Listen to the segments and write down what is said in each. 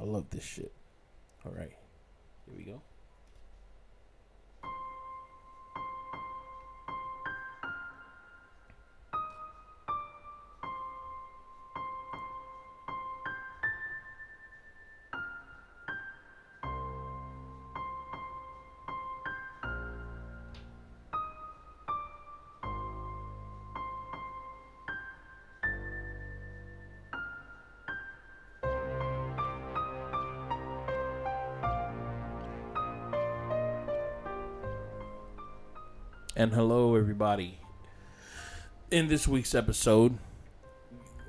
I love this shit. All right, here we go. And hello, everybody. In this week's episode,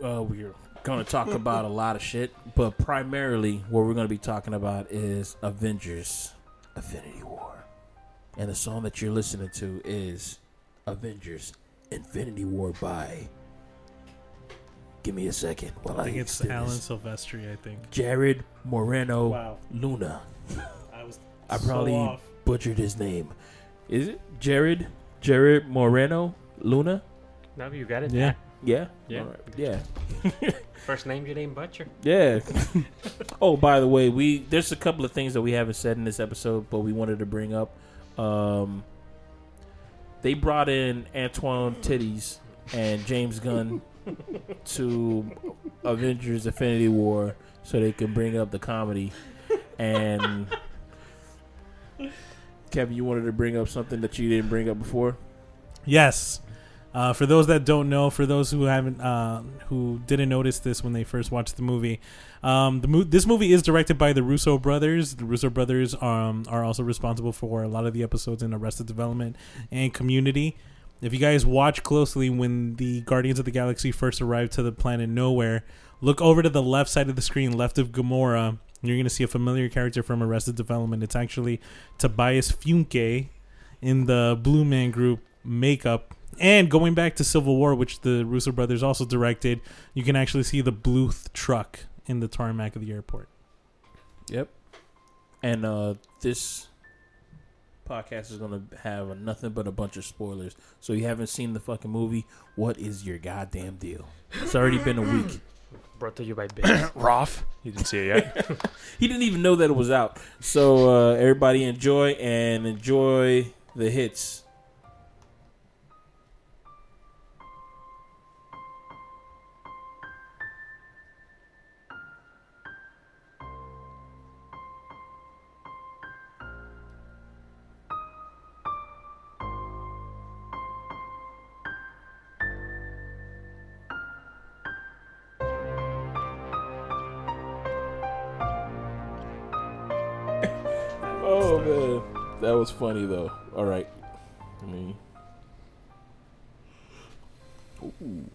uh, we're going to talk about a lot of shit, but primarily what we're going to be talking about is Avengers Infinity War. And the song that you're listening to is Avengers Infinity War by. Give me a second while I, I think it's Alan this. Silvestri. I think. Jared Moreno Wow. Luna. I was. I so probably off. butchered his name. Is it Jared? Jared Moreno Luna? No, you got it. Yeah. Yeah. Yeah. All right. Yeah. First name you name Butcher. Yeah. oh, by the way, we there's a couple of things that we haven't said in this episode, but we wanted to bring up. Um, they brought in Antoine Titties and James Gunn to Avengers: Infinity War so they can bring up the comedy. And Kevin, you wanted to bring up something that you didn't bring up before. Yes. Uh, for those that don't know, for those who haven't, uh, who didn't notice this when they first watched the movie, um, the mo- this movie is directed by the Russo brothers. The Russo brothers um, are also responsible for a lot of the episodes in Arrested Development and Community. If you guys watch closely when the Guardians of the Galaxy first arrived to the planet Knowhere, look over to the left side of the screen, left of Gamora. You're going to see a familiar character from Arrested Development. It's actually Tobias Funke in the Blue Man Group makeup. And going back to Civil War, which the Russo brothers also directed, you can actually see the Bluth truck in the tarmac of the airport. Yep. And uh this podcast is gonna have nothing but a bunch of spoilers. So you haven't seen the fucking movie. What is your goddamn deal? It's already been a week. Brought to you by Biggs. Roth. You didn't see it yet. He didn't even know that it was out. So uh everybody enjoy and enjoy the hits. That was funny though. Alright. I mean Ooh.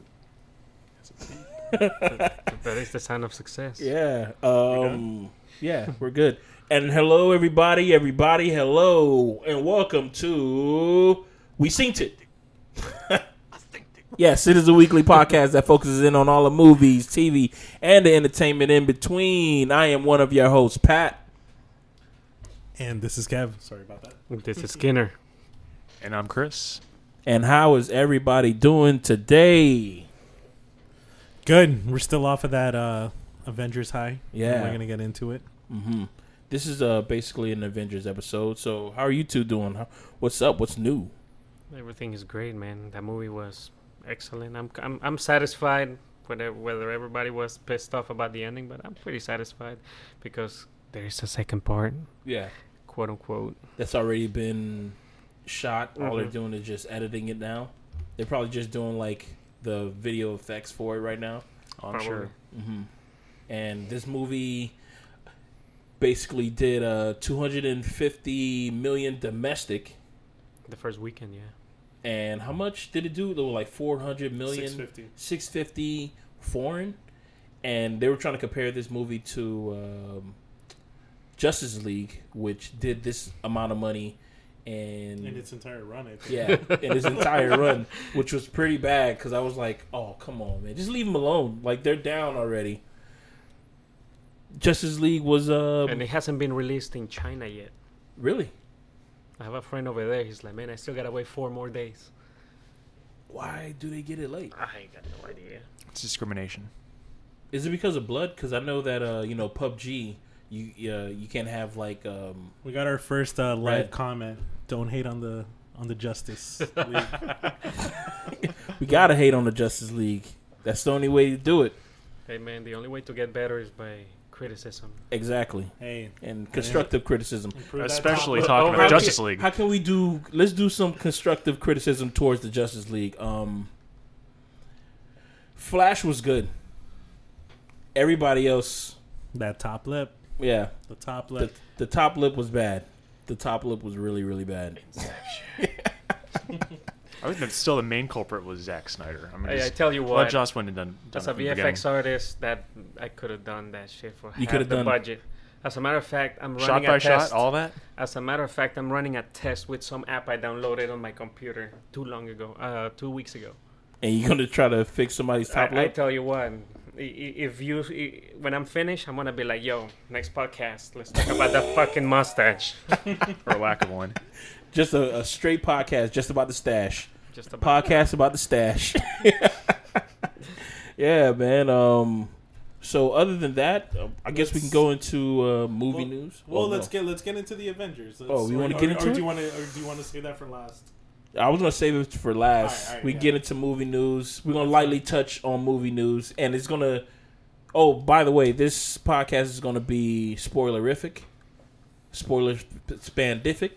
that is the sign of success. Yeah. Um yeah, we're good. And hello everybody, everybody, hello and welcome to We Synced It. yes, it is a weekly podcast that focuses in on all the movies, TV, and the entertainment in between. I am one of your hosts, Pat. And this is Kev. Sorry about that. This is Skinner. and I'm Chris. And how is everybody doing today? Good. We're still off of that uh, Avengers high. Yeah. We're going to get into it. Mm-hmm. This is uh basically an Avengers episode. So how are you two doing? How, what's up? What's new? Everything is great, man. That movie was excellent. I'm I'm, I'm satisfied whether whether everybody was pissed off about the ending, but I'm pretty satisfied because there is a second part, Yeah. Quote unquote. That's already been shot. All they're Mhm. doing is just editing it now. They're probably just doing like the video effects for it right now. Oh, I'm Probably. sure. hmm And this movie basically did uh 250 million domestic. The first weekend, yeah. And how much did it do? There were like 400 million. 650. 650 foreign and they were trying to compare this movie to um, Justice League which did this amount of money and In its entire run, I think. yeah in its entire run which was pretty bad because I was like oh come on man just leave them alone like they're down already Justice League was uh and it hasn't been released in China yet. really I have a friend over there. He's like, man, I still gotta wait four more days. why do they get it late I ain't got no idea. It's discrimination. is it because of blood because I know that uh you know PUBG You uh, you can't have like um, We got our first uh, live Right. comment. Don't hate on the on the Justice League. we gotta hate on the Justice League. That's the only way to do it. Hey man, the only way to get better is by criticism. Exactly, hey, and constructive criticism. Especially talking over- about Justice League. How can we do? Let's do some constructive criticism towards the Justice League. Um, Flash was good. Everybody else, that top lip. Yeah, The top lip. the top lip was bad. The top lip was really, really bad. I think that still the main culprit was Zack Snyder. I mean, Hey, I tell you let what, Joss Whedon done. done as a it beginning. VFX artist, that I could have done that shit for You half could've the done- budget. As a matter of fact, I'm shot running by a shot, test. all that. As a matter of fact, I'm running a test with some app I downloaded on my computer too long ago, uh, two weeks ago. And you're gonna try to fix somebody's top I, I lip. tell you what, i- i- if you when I'm finished, I'm gonna be like, "Yo, next podcast, let's talk about that fucking mustache." or lack of one. just a, a straight podcast, just about the stash. Just a podcast about the stash. yeah, man. Um, so other than that, uh, I guess we can go into uh, movie Well- news. Well, Oh, let's no. get let's get into the Avengers. Let's, Oh, we wanna get into or it? do you want to, or do you want to say that for last? I was gonna save it for last. Alright, alright, we yeah. get into movie news. We're gonna lightly touch on movie news, and it's gonna. Oh, by the way, this podcast is gonna be spoilerific, spoiler spandific,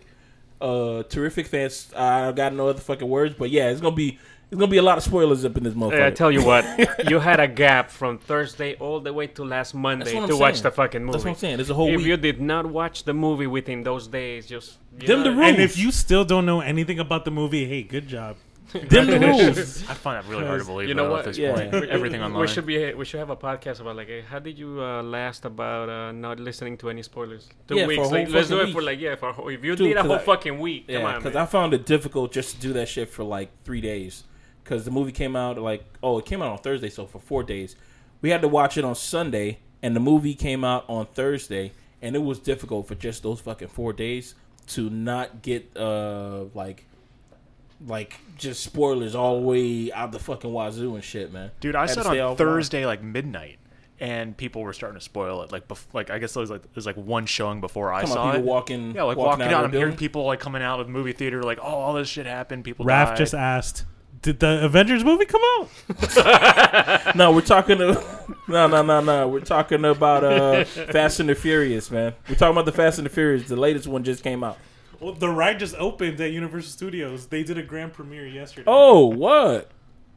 uh, terrific fans. I got no other fucking words, but yeah, it's gonna be it's gonna be a lot of spoilers up in this motherfucker. Hey, I tell you what, you had a gap from Thursday all the way to last Monday to I'm watch the fucking movie. That's what I'm saying. There's a whole if week. you did not watch the movie within those days, just you Them the know, rules. And if you still don't know anything about the movie, hey, good job. Them the rules. I find that really hard to believe. You know though, what? At this Yeah. point, we- everything online. We should be. We should have a podcast about like, hey, how did you uh, last about uh, not listening to any spoilers? Two Yeah, for a weeks. whole Like, let's do fucking it for like yeah, for a whole, if you Dude, did a 'cause whole I- fucking week. Come Yeah, on, because. I found it difficult just to do that shit for like three days. Because the movie came out like oh, it came out on Thursday, so for four days, we had to watch it on Sunday, and the movie came out on Thursday, and it was difficult for just those fucking four days to not get uh like like just spoilers all the way out the fucking wazoo and shit, man. Dude, I Had said on. Thursday like midnight, and people were starting to spoil it. Like, bef- like I guess there was like there's like one showing before I Come saw on, it. people walking, yeah, like walking, walking, out. out, I'm the hearing people like coming out of the movie theater, like, "Oh, all this shit happened." People Raph died. just asked, "Did the Avengers movie come out?" No, we're talking. To, no, no, no, no. We're talking about uh, Fast and the Furious, man. We're talking about the Fast and the Furious. The latest one just came out. Well, the ride just opened at Universal Studios. They did a grand premiere yesterday. Oh, what?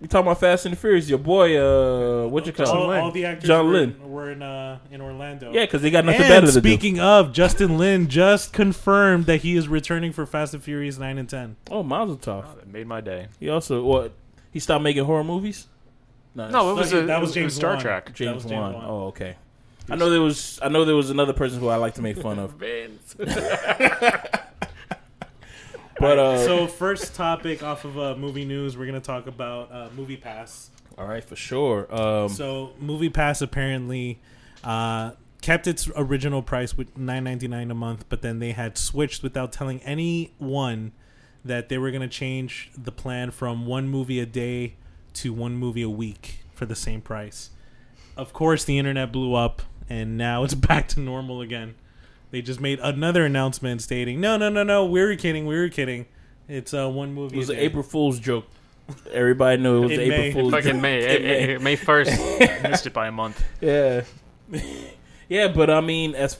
We talking about Fast and the Furious? Your boy, uh, what you call? all, him? all the actors John were, Lynn. In, were in uh, in Orlando. Yeah, because they got nothing and better to speaking of, Justin Lin just confirmed that he is returning for Fast and Furious nine and ten. Oh, Mazel Tov. Oh, that made my day. He also what? He stopped making horror movies. No, it was, he- a, that was it James Star Wan. Trek. James was James Wan. Wan. Oh, okay. I know there was. I know there was another person who I like to make fun of. But uh, so first topic off of uh, movie news, we're gonna talk about uh, Movie Pass. all right, for sure. Um, So Movie Pass apparently uh, kept its original price with nine ninety nine a month, but then they had switched without telling anyone that they were going to change the plan from one movie a day to one movie a week for the same price. Of course, the internet blew up, and now it's back to normal again. They just made another announcement stating, "No, no, no, no, we were kidding, we were kidding. It's uh, one movie." it was an. April Fool's joke. Everybody knew it was In April May. Fool's Fucking joke. May, In May first. Missed it by a month. Yeah, yeah, but I mean, as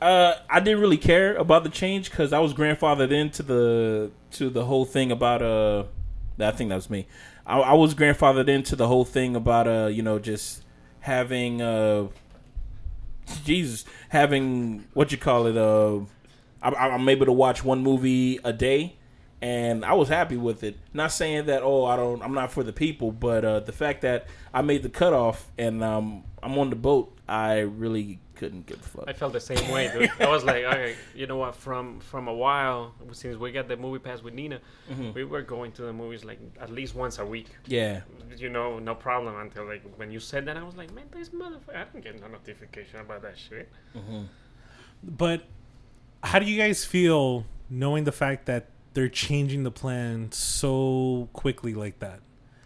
uh, I didn't really care about the change because I was grandfathered into the to the whole thing about uh, I think that was me. I, I was grandfathered into the whole thing about uh, you know, just having uh, Jesus, having what you call it uh, I, I'm able to watch one movie a day. And I was happy with it. Not saying that oh I don't I'm not for the people, but uh, the fact that I made the cutoff and um, I'm on the boat, I really couldn't give a fuck. I felt the same way, dude. I was like, okay, you know what? From from a while since we got the movie pass with Nina, Mm-hmm. we were going to the movies like at least once a week. Yeah, You know, no problem. Until like when you said that, I was like, man, this motherfucker, I didn't get no notification about that shit. But how do you guys feel knowing the fact that they're changing the plan so quickly like that?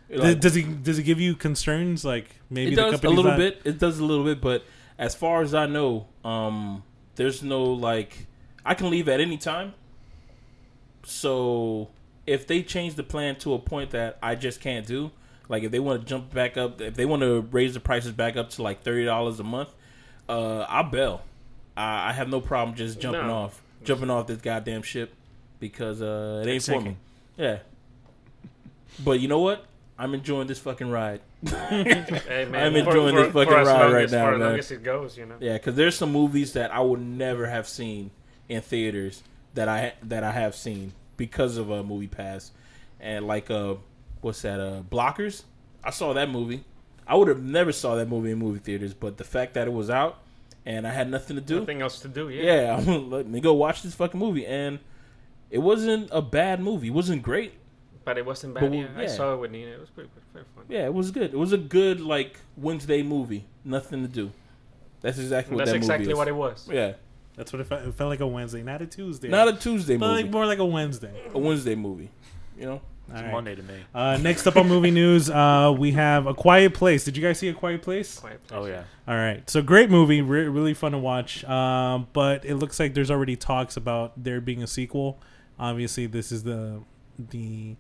Like, does it does it give you concerns? Like maybe it the does a little not- bit. It does a little bit, but as far as I know, um, there's no like I can leave at any time. So if they change the plan to a point that I just can't do, like if they want to jump back up, if they want to raise the prices back up to like thirty dollars a month, uh, I'll bail. I, I have no problem just jumping No. off, jumping off this goddamn ship because uh, it ain't for me. Yeah. But you know what? I'm enjoying this fucking ride. Hey, man, I'm enjoying for- this fucking for ride long right now, For as long man. as it goes, you know. Yeah, because there's some movies that I would never have seen in theaters that I that I have seen because of a movie pass, and like uh, what's that? Uh, Blockers. I saw that movie. I would have never saw that movie in movie theaters, but the fact that it was out and I had nothing to do, Nothing else to do. Yeah. yeah, I'm gonna let me go watch this fucking movie, and it wasn't a bad movie. It wasn't great. But it wasn't bad. we- yeah. I saw it with Nina. It was pretty, pretty fun. Yeah, it was good. It was a good like Wednesday movie. Nothing to do. That's exactly what That's that exactly movie is. what it was. Yeah, That's what it felt. It felt like a Wednesday, not a Tuesday. not a Tuesday but movie, like more like a Wednesday. a Wednesday movie. You know. It's right. Monday to me. Uh, next up on movie news, uh, we have A Quiet Place. Did you guys see A Quiet Place? Quiet Place. Oh yeah. All right, so great movie, re- really fun to watch. Um, but it looks like there's already talks about there being a sequel. Obviously, this is the the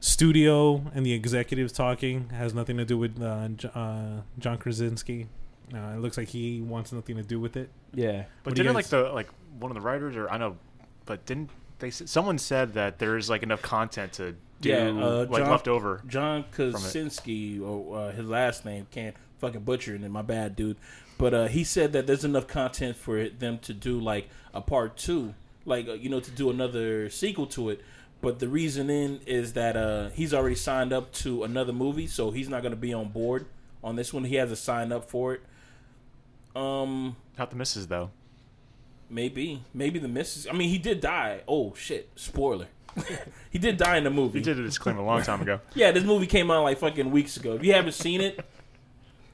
studio and the executives talking. It has nothing to do with uh, uh, John Krasinski. Uh, it looks like he wants nothing to do with it. Yeah. But What you didn't guys- like the like one of the writers or I know, but didn't they? Someone said that there's like enough content to do Yeah, uh, like John- left over. John Krasinski, or uh, his last name, can't fucking butcher it. And my bad, dude. But uh, he said that there's enough content for them to do like a part two, like uh, you know, to do another sequel to it. But the reasoning is that uh, he's already signed up to another movie, so he's not going to be on board on this one. He has to sign up for it. Um, Not the misses though. maybe, maybe the misses. I mean, he did die. Oh shit! Spoiler. he did die in the movie. We did a disclaimer a long time ago. Yeah, this movie came out like fucking weeks ago. If you haven't seen it,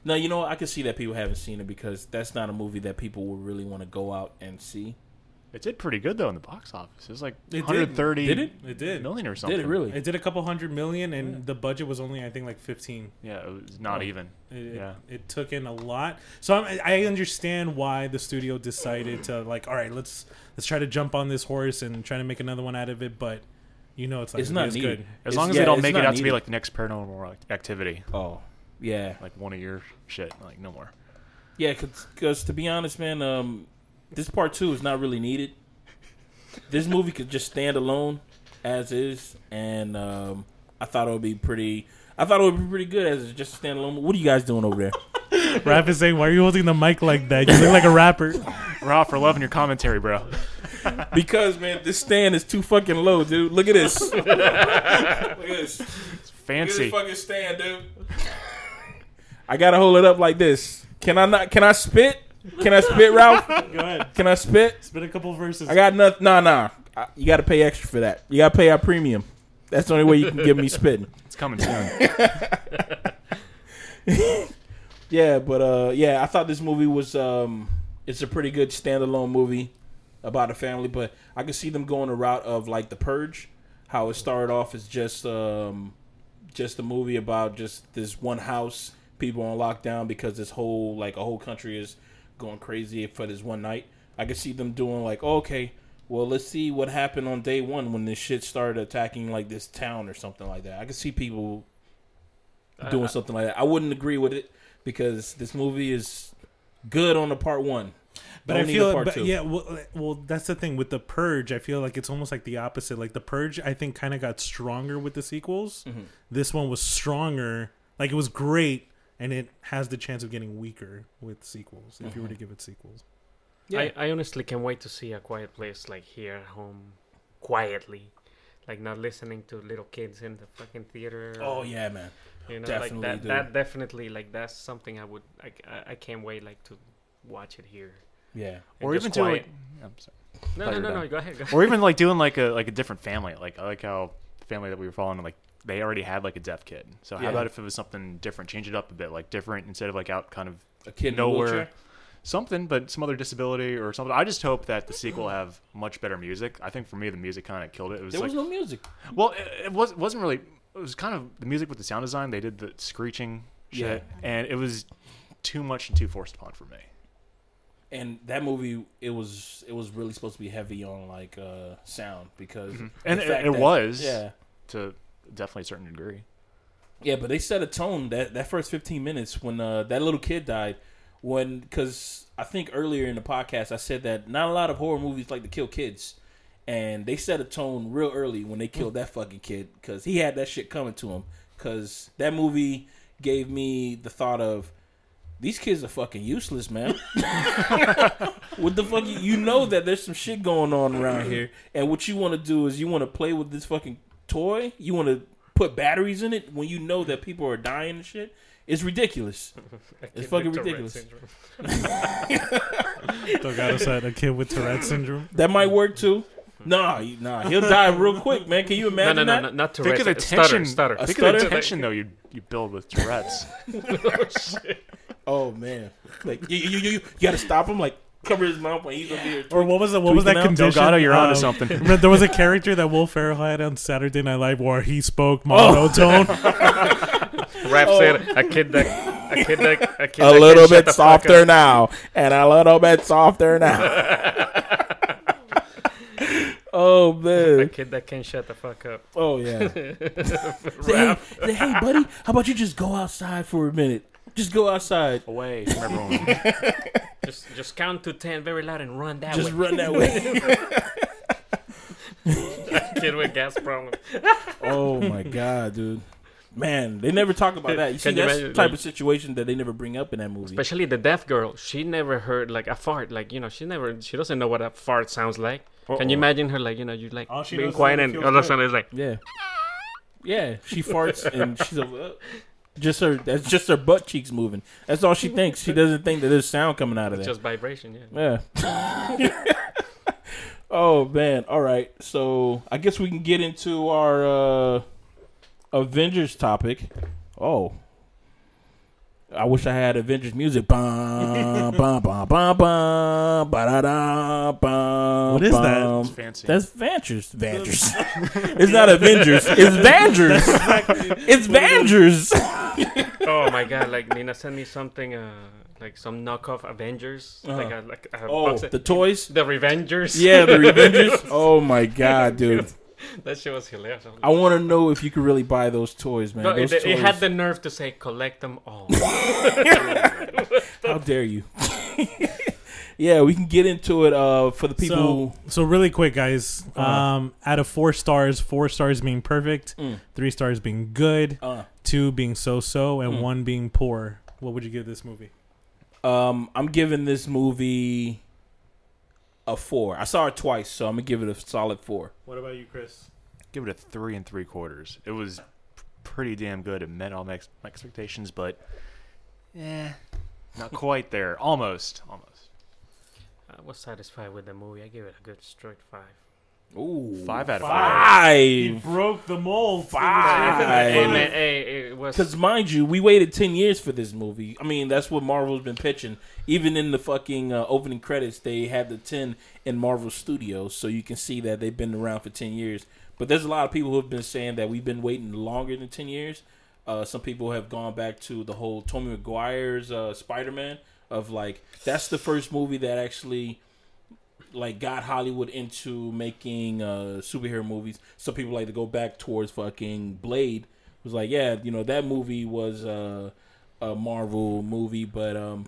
now you know? I can see that people haven't seen it because that's not a movie that people would really want to go out and see. It did pretty good though in the box office. It was like did. 130 Did it? It did. million or something. Did it really? It did a couple hundred million, and the budget was only I think like fifteen. Yeah, it was not Oh. even. It, Yeah. it took in a lot. So I'm, I understand why the studio decided to like, all right, let's let's try to jump on this horse and try to make another one out of it. But you know, it's like It's not it's needed. good. As It's- long as yeah, they don't make it not out to be like the next paranormal act- activity, Oh, yeah, like one of your shit, like no more. yeah. Because to be honest, man, um, this part two is not really needed. This movie could just stand alone as is, and um, I thought it would be pretty. I thought it would be pretty good as just a standalone. What are you guys doing over there? Rap is saying, "Why are you holding the mic like that? You look like a rapper." Rob, for loving your commentary, bro. Because man, this stand is too fucking low, dude. Look at this. Look at this. It's Look at fancy. this fucking stand, dude. I gotta hold it up like this. Can I not? Can I spit? Can I spit, Ralph? Go ahead, Can I spit? spit a couple verses. I got nothing. Nah, nah. I- You gotta pay extra for that. You gotta pay our premium. That's the only way you can give me spitting. It's coming soon. Yeah, but uh, yeah, I thought this movie was um, it's a pretty good standalone movie about a family, but I could see them going the route of like The Purge, how it started off as just um, just a movie about just this one house, people on lockdown because this whole like a whole country is going crazy for this one night. I could see them doing like, oh, okay, well, let's see what happened on day one when this shit started attacking like this town or something like that. I could see people doing Uh, something like that. I wouldn't agree with it because this movie is good on the part one. But Don't I feel, a part but two. yeah, well, well, that's the thing with the Purge. I feel like it's almost like the opposite. Like the Purge, I think, kind of got stronger with the sequels. Mhm. This one was stronger. Like it was great, and it has the chance of getting weaker with sequels if you were to mm-hmm. give it sequels. Yeah. I, I honestly can't wait to see a quiet place like here at home, quietly, like not listening to little kids in the fucking theater. Oh yeah, man. you know, definitely, like that. dude. That definitely, like that's something I would. I, I, I can't wait like to watch it here. Yeah. And or just even to like, I'm sorry. No, thought no, no, no. Go ahead. Go ahead. or even like doing like a like a different family. Like I like how the family that we were following, like they already had like a deaf kid. So how Yeah. about if it was something different, change it up a bit, like different instead of like out kind of A kid in a Nowhere. wheelchair. something, but some other disability or something. I just hope that the sequel will have much better music. I think for me the music kind of killed it. It was There like was no music. well, it, it was wasn't really. It was kind of the music with the sound design. They did the screeching shit, and it was too much and too forced upon for me. and that movie it was it was really supposed to be heavy on like uh sound because the And it, fact it was yeah to definitely a certain degree. yeah but they set a tone that that first 15 minutes when uh that little kid died when because i think earlier in the podcast i said that not a lot of horror movies like to kill kids and they set a tone real early when they killed that fucking kid because he had that shit coming to him because that movie gave me the thought of these kids are fucking useless, man. what the fuck? You, you know that there's some shit going on around here, and what you want to do is you want to play with this fucking toy. You want to put batteries in it when you know that people are dying and shit. It's ridiculous. It's fucking with Tourette ridiculous. syndrome. Delgado said a kid with Tourette syndrome. That might work too. Nah, nah, he'll die real quick, man. Can you imagine no, no, that? no, not Think of the uh, stutter, stutter. A Think of the tension though you you build with Tourette's. oh, shit. Oh man, like you, you, you, you got to stop him. Like cover his mouth when he's over here. Or what was the, what was that Tweaking out? condition? Delgado, you're onto Um, something. there was a character that Will Ferrell had on Saturday Night Live where he spoke Oh. monotone. Rap said a kid that a kid that a kid a that little bit softer now, and a little bit softer now. oh man. A kid that can shut the fuck up. Oh yeah. say, hey, say, hey, buddy, how about you just go outside for a minute? Just go outside. Away from everyone. Just just count to ten very loud and run that way. Just way. run that way. kid with gas problem. oh my god, dude. Man, they never talk about that. You see, Can you that's the imagine, type like- of situation that they never bring up in that movie. Especially the deaf girl. She never heard like a fart. Like you know, she never. She doesn't know what a fart sounds like. Can you imagine her like you know you like All she being quiet and all of a sudden it's like Yeah. Yeah, she farts and she's a, uh, just her. That's just her butt cheeks moving. That's all she thinks. She doesn't think that there's sound coming out of that. it's there. just vibration. Yeah. Yeah. oh man. All right. So I guess we can get into our uh Avengers topic. Oh. I wish I had Avengers music. Bum, bum, bum, bum, bum, ba-da-da, bum, What is that? bum. It's fancy. That's Vangers. Vangers. it's not Avengers. It's Vangers. it's Vangers. oh my god! Like Nina sent me something. Uh, like some knockoff Avengers. Like Uh-huh. a like a Oh, box of- the toys. the Revengers. Yeah, the Revengers. Oh my god, dude. That shit was hilarious. I want to know if you could really buy those toys, man. No, it, those it had the nerve to say collect them all. How dare you? yeah, we can get into it. Uh, for the people. So, so really quick, guys. Uh. Um, out of four stars, four stars being perfect, Mm. three stars being good, uh, two being so-so, and Mm. one being poor. What would you give this movie? um, I'm giving this movie a four. I saw it twice, so I'm gonna give it a solid four. What about you, Chris? Give it a three and three quarters. It was pretty damn good. It met all my, ex- my expectations, but yeah, not quite there. Almost, almost. I was satisfied with the movie. I gave it a good straight five. Ooh, Five out of five. He broke the mold. Five. Hey man, hey, it was Because mind you, we waited ten years for this movie. I mean, that's what Marvel's been pitching. Even in the fucking uh, opening credits, they had the ten in Marvel Studios, so you can see that they've been around for ten years. But there's a lot of people who have been saying that we've been waiting longer than ten years. Uh, some people have gone back to the whole Tommy Maguire's uh, Spider-Man of like that's the first movie that actually like got Hollywood into making uh, superhero movies. Some people like to go back towards fucking Blade. It was like, yeah, you know that movie was uh, a Marvel movie, but um,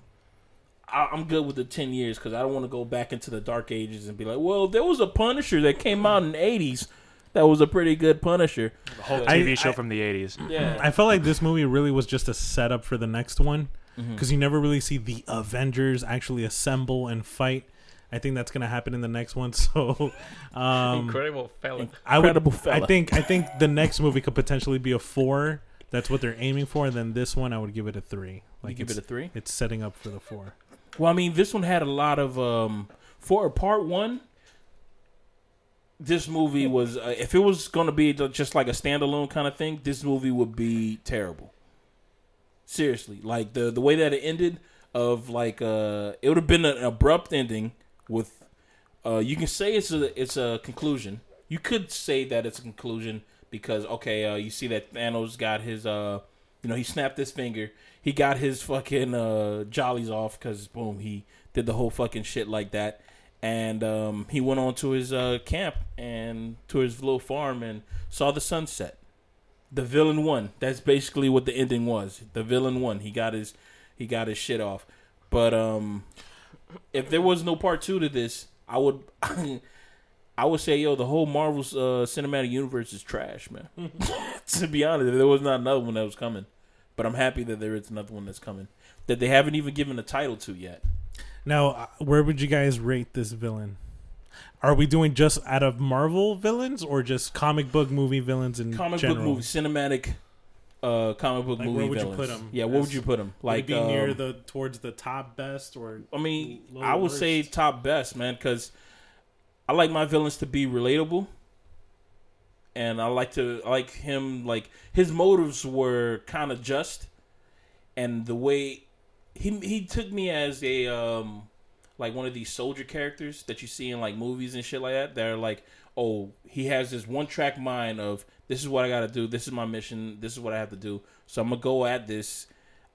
I- I'm good with the ten years because I don't want to go back into the dark ages and be like, well, there was a Punisher that came out in the '80s that was a pretty good Punisher. The whole I- TV show I- from the 80s. Yeah, I felt like this movie really was just a setup for the next one because you never really see the Avengers actually assemble and fight. I think that's gonna happen in the next one. So, um, incredible fella. I would. Incredible fella. I think. I think the next movie could potentially be a four. That's what they're aiming for. And then this one, I would give it a three. like Like give it's, it a three. it's setting up for the four. Well, I mean, this one had a lot of um for a part one. This movie was uh, if it was going to be just like a standalone kind of thing, this movie would be terrible. Seriously, like the the way that it ended of like uh it would have been an abrupt ending with uh you can say it's a it's a conclusion. You could say that it's a conclusion because okay, uh you see that Thanos got his uh you know, he snapped his finger. He got his fucking uh, jollies off because boom, he did the whole fucking shit like that. And um, he went on to his uh, camp and to his little farm and saw the sunset. The villain won. That's basically what the ending was. The villain won. He got his he got his shit off. But um, if there was no part two to this, I would I would say, yo, the whole Marvel's uh, cinematic universe is trash, man. to be honest, there was not another one that was coming, but I'm happy that there is another one that's coming that they haven't even given a title to yet. Now, uh, where would you guys rate this villain? Are we doing just out of Marvel villains or just comic book movie villains in Comic general? book movie, cinematic, uh, comic book Like, movie where would you villains. put 'em? Yeah, where would you put them? Like be near um, the towards the top best or I mean, I would say top best, man, because I like my villains to be relatable, and I like to I like him like his motives were kind of just, and the way he he took me as a um like one of these soldier characters that you see in like movies and shit like that. They're like, oh, he has this one track mind of this is what I got to do, this is my mission, this is what I have to do, so I'm gonna go at this.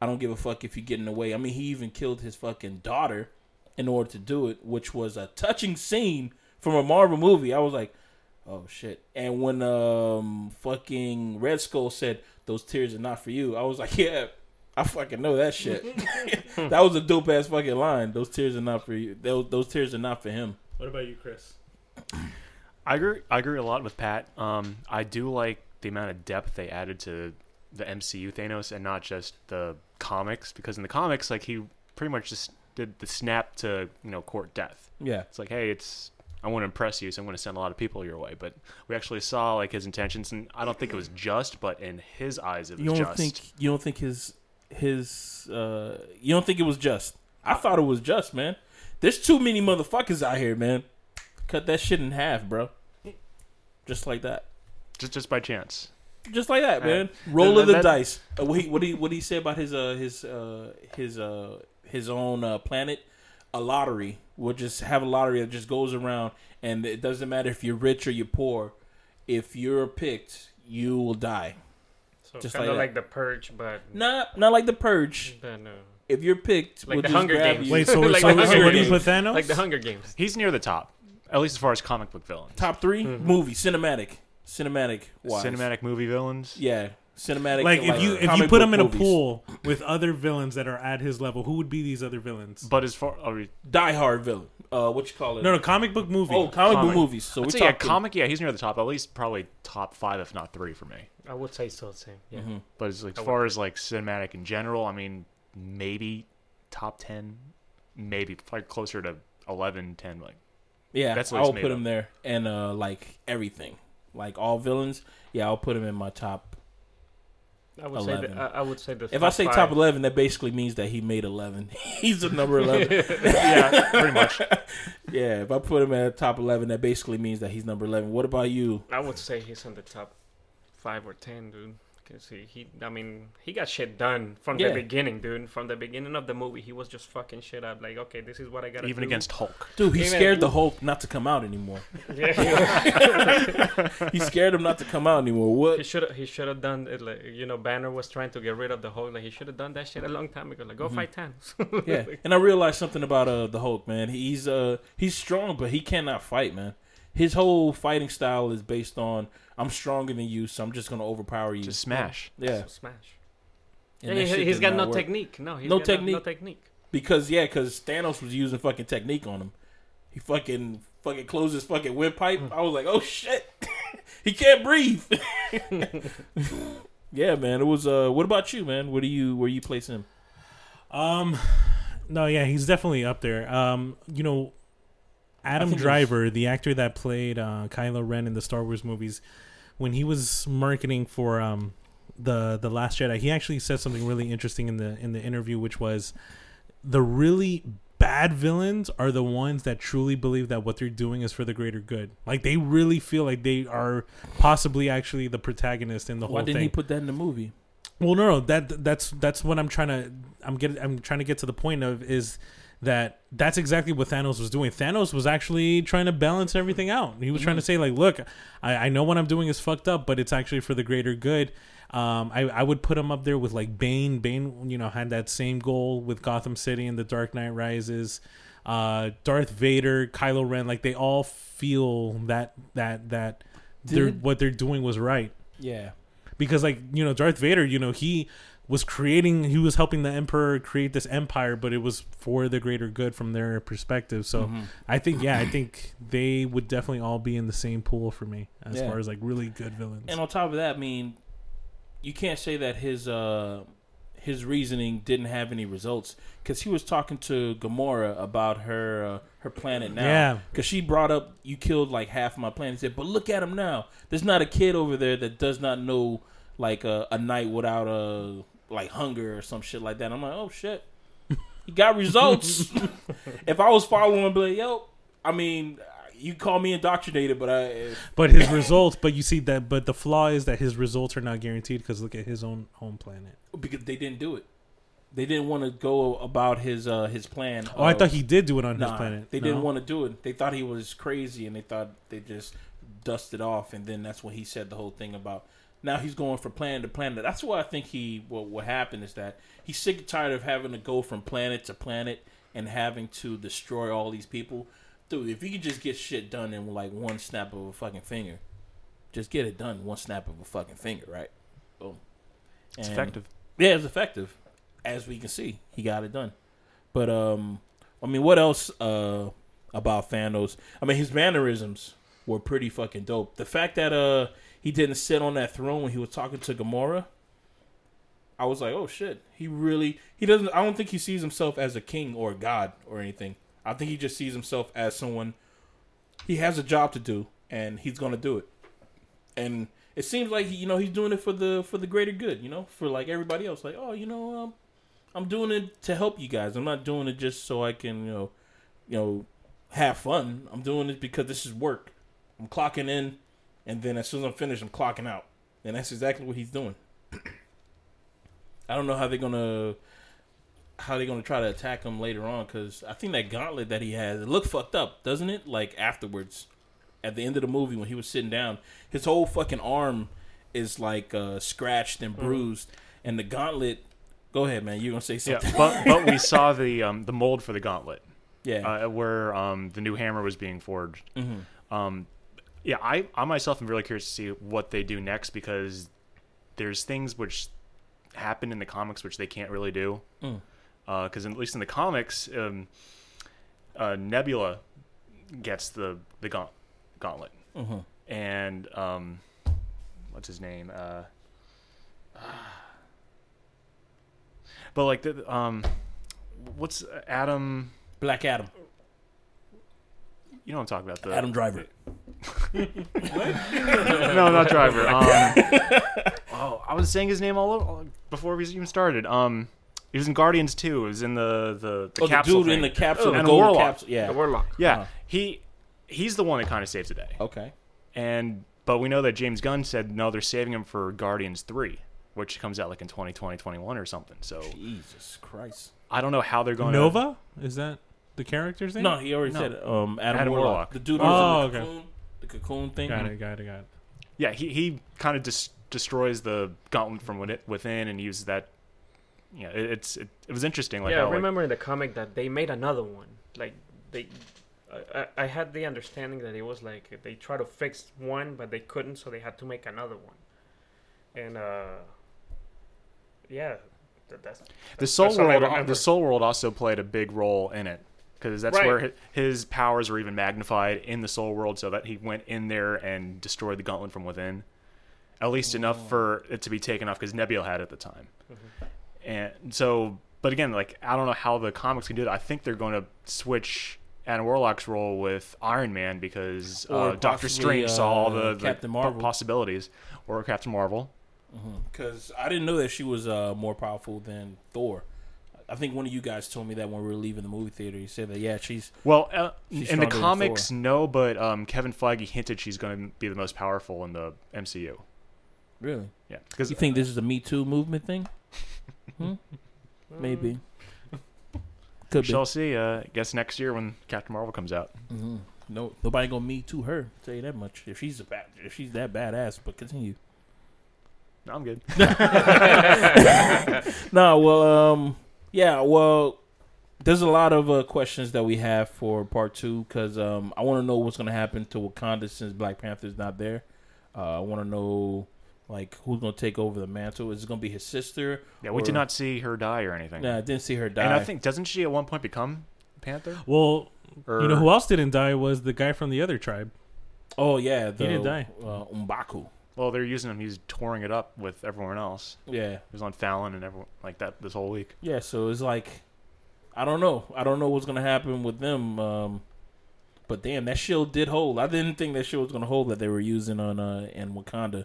I don't give a fuck if you get in the way. I mean, he even killed his fucking daughter in order to do it, which was a touching scene from a Marvel movie. I was like, oh shit. And when um fucking Red Skull said those tears are not for you, I was like, yeah, I fucking know that shit. that was a dope ass fucking line. Those tears are not for you. Those, those tears are not for him. What about you, Chris? I agree. I agree a lot with Pat. Um, I do like the amount of depth they added to the MCU Thanos, and not just the comics. Because in the comics, like he pretty much just did the snap to you know court death. Yeah. It's like, hey, it's I want to impress you, so I'm going to send a lot of people your way. But we actually saw like his intentions, and I don't think it was just, but in his eyes, it was You don't just. think you don't think his his uh you don't think it was just. I thought it was just, man. There's too many motherfuckers out here, man. Cut that shit in half, bro. Just like that. just just by chance. Just like that, Uh, man. Roll of the that- dice. Uh, what he what he what he say about his uh his uh his uh his own uh planet? A lottery. We'll just have a lottery that just goes around, and it doesn't matter if you're rich or you're poor. If you're picked, you will die. So Just kind like of that. like the purge, but Not not like the purge. then, uh, If you're picked, Like we'll the just Hunger grab Games. you. Wait, so, Like so, the so Hunger where do you Games. put Thanos? like the Hunger Games. He's near the top, at least as far as comic book villains. top 3 Mhm. movie cinematic, cinematic, wise. Cinematic movie villains. Yeah, cinematic. like if you if you comic put book him in a movies. pool with other villains that are at his level, who would be these other villains? But as far, are we, Die Hard villain. Uh, what you call it? No, no, comic book movie. Oh, comic, Comic. book movies. So I'd we're say, yeah, talking comic. Yeah, he's near the top. At least probably top five, if not three, for me. I would say still the Same. Yeah. Mhm. But as, like, as far as like cinematic in general, I mean, maybe top ten, maybe like closer to 11, 10. Like Yeah, That's what I'll it's made put of. him there, and uh, like everything, like all villains. Yeah, I'll put him in my top. I would say. 11. The, I, I would say the. If I say top eleven, that basically means that he made eleven. He's the number eleven. yeah, pretty much. yeah, if I put him at top eleven, that basically means that he's number eleven. What about you? I would say he's in the top five or ten, dude. Cause he, he, I mean, he got shit done from Yeah. the beginning, dude. From the beginning of the movie, he was just fucking shit up. Like, okay, this is what I gotta Even do. against Hulk. Dude, he Even- scared the Hulk not to come out anymore. yeah, he scared him not to come out anymore. What he What? should have, he should have done it. Like, you know, Banner was trying to get rid of the Hulk. Like, he should have done that shit a long time ago. Like, go Mhm. fight Thanos. Yeah, and I realized something about uh the Hulk, man. He's uh he's strong, but he cannot fight, man. His whole fighting style is based on I'm stronger than you, so I'm just gonna overpower you. Just smash. yeah, smash. and Yeah, he, has got no work. technique. No, he's No got technique. No, technique. because yeah, because Thanos was using fucking technique on him. He fucking fucking closed his fucking windpipe. I was like, oh shit, he can't breathe. yeah, man. It was. uh What about you, man? Where do you where you place him? Um, no, yeah, he's definitely up there. Um, you know, Adam Driver, the actor that played uh, Kylo Ren in the Star Wars movies, when he was marketing for um the the Last Jedi, he actually said something really interesting in the in the interview, which was the really bad villains are the ones that truly believe that what they're doing is for the greater good. Like they really feel like they are possibly actually the protagonist in the whole Why didn't thing. he put that in the movie? Well, no, no, that that's that's what I'm trying to I'm getting I'm trying to get to the point of is that that's exactly what Thanos was doing. Thanos was actually trying to balance everything out. He was trying to say like, look, I, I know what I'm doing is fucked up, but it's actually for the greater good. Um, I, I would put him up there with like Bane. Bane, you know, had that same goal with Gotham City and The Dark Knight Rises. Uh, Darth Vader, Kylo Ren, like they all feel that that that they're, what they're doing was right Yeah. because like you know Darth Vader, you know he was creating, he was helping the Emperor create this empire, but it was for the greater good from their perspective. So Mhm. I think yeah, I think they would definitely all be in the same pool for me as Yeah. far as like really good villains. And on top of that, I mean, you can't say that his uh his reasoning didn't have any results because he was talking to Gamora about her uh, her planet now. Yeah. Because she brought up you killed like half my planet. He said, but look at him now. There's not a kid over there that does not know like a, a night without a like hunger or some shit like that. I'm like, oh shit, he got results. if I was following be like, yo, I mean. You call me indoctrinated, but I But his results, but you see that, but the flaw is that his results are not guaranteed because look at his own home planet. because they didn't do it. They didn't want to go about his uh his plan. Oh, I thought he did do it on Nah, his planet. They No? didn't want to do it. They thought he was crazy, and they thought they just dusted off. And then that's when he said the whole thing about now he's going from planet to planet. That's why I think he what what happened is that he's sick and tired of having to go from planet to planet and having to destroy all these people. Dude, if you could just get shit done in like one snap of a fucking finger, just get it done one snap of a fucking finger, right? Boom. It's effective. yeah, it's effective. As we can see, he got it done. But um, I mean, what else uh about Thanos? I mean, his mannerisms were pretty fucking dope. The fact that uh he didn't sit on that throne when he was talking to Gamora, I was like, oh shit, he really he doesn't. I don't think he sees himself as a king or a god or anything. I think he just sees himself as someone. He has a job to do, and he's gonna do it. And it seems like he, you know he's doing it for the for the greater good, you know, for like everybody else. Like, oh, you know, um, I'm doing it to help you guys. I'm not doing it just so I can, you know, you know, have fun. I'm doing it because this is work. I'm clocking in, and then as soon as I'm finished, I'm clocking out. And that's exactly what he's doing. I don't know how they're gonna how they're gonna try to attack him later on because I think that gauntlet that he has it looked fucked up, doesn't it? Like afterwards, at the end of the movie when he was sitting down, his whole fucking arm is like uh, scratched and bruised, and the gauntlet. Go ahead, man. You're gonna say Yeah, something. but but we saw the um, the mold for the gauntlet Yeah. uh, where um, the new hammer was being forged. hmm Um, yeah, I, I myself am really curious to see what they do next because there's things which happen in the comics which they can't really do. Mm. Because at least in the comics, um, uh, Nebula gets the the gaunt- gauntlet, hmm and um, what's his name? Uh, but like the um, what's Adam? Black Adam. You know what I'm talking about? The Adam Driver. What? No, not driver. Um, oh, I was saying his name all over, before we even started. Um, he was in Guardians 2. He was in the the, the oh, the capsule dude in the thing. capsule, the and golden Warlock. capsule. Yeah. The Warlock. Yeah, Uh-huh. he he's the one that kind of saves the day. Okay. And but we know that James Gunn said no, they're saving him for Guardians 3, which comes out like in 2020, 21 or something. So Jesus Christ. I don't know how they're going. To Nova is that the character's name? No, he already No. said. Um, Adam, Adam Warlock. Warlock. The dude Oh, was in the okay. cocoon, the cocoon thing. got it, got it, got it. Yeah, he he kind of dis- destroys the gauntlet from within- within and uses that. Yeah, it, it's it, it was interesting. Like yeah, how, I like, remember in the comic that they made another one. Like they, I, I I had the understanding that it was like they tried to fix one, but they couldn't, so they had to make another one. And uh, yeah, that, that's the soul That's all I world remember. the soul world also played a big role in it because that's Right. where his powers were even magnified in the soul world so that he went in there and destroyed the gauntlet from within at least Oh. enough for it to be taken off because nebula had it at the time Mm-hmm. and so but again like i don't know how the comics can do that i think they're going to switch Adam Warlock's role with Iron Man because uh, Doctor Strange saw all uh, the, the Captain po- Marvel. possibilities, or Captain Marvel. Because I didn't know that she was uh, more powerful than Thor. I think one of you guys told me that when we were leaving the movie theater. You said that yeah, she's Well, uh, She's in the comics, no, but um, Kevin Feige hinted she's going to be the most powerful in the MCU. really. Yeah, because You think this is a Me Too movement thing? Hmm? Maybe. Could we shall see. Uh, I guess next year when Captain Marvel comes out. be. hmm No, nobody gonna Me Too her. Tell you that much. If she's a bad, if she's that badass. But continue. No, I'm good. no, well, um, yeah, well, there's a lot of uh, questions that we have for part two because um, I want to know what's going to happen to Wakanda since Black Panther's not there. Uh, I want to know like who's going to take over the mantle. Is it going to be his sister? Yeah, we Or- did not see her die or anything. Nah, I didn't see her die. and I think doesn't she at one point become Panther? Well, Or you know who else didn't die was the guy from the other tribe. oh yeah, the, didn't die. Uh, M'Baku. Well, they're using him. He's touring it up with everyone else. Yeah, He was on Fallon and everyone like that this whole week. yeah. So it's like, I don't know. I don't know what's going to happen with them. Um, but damn, that shield did hold. I didn't think that shield was going to hold that they were using on uh, in Wakanda,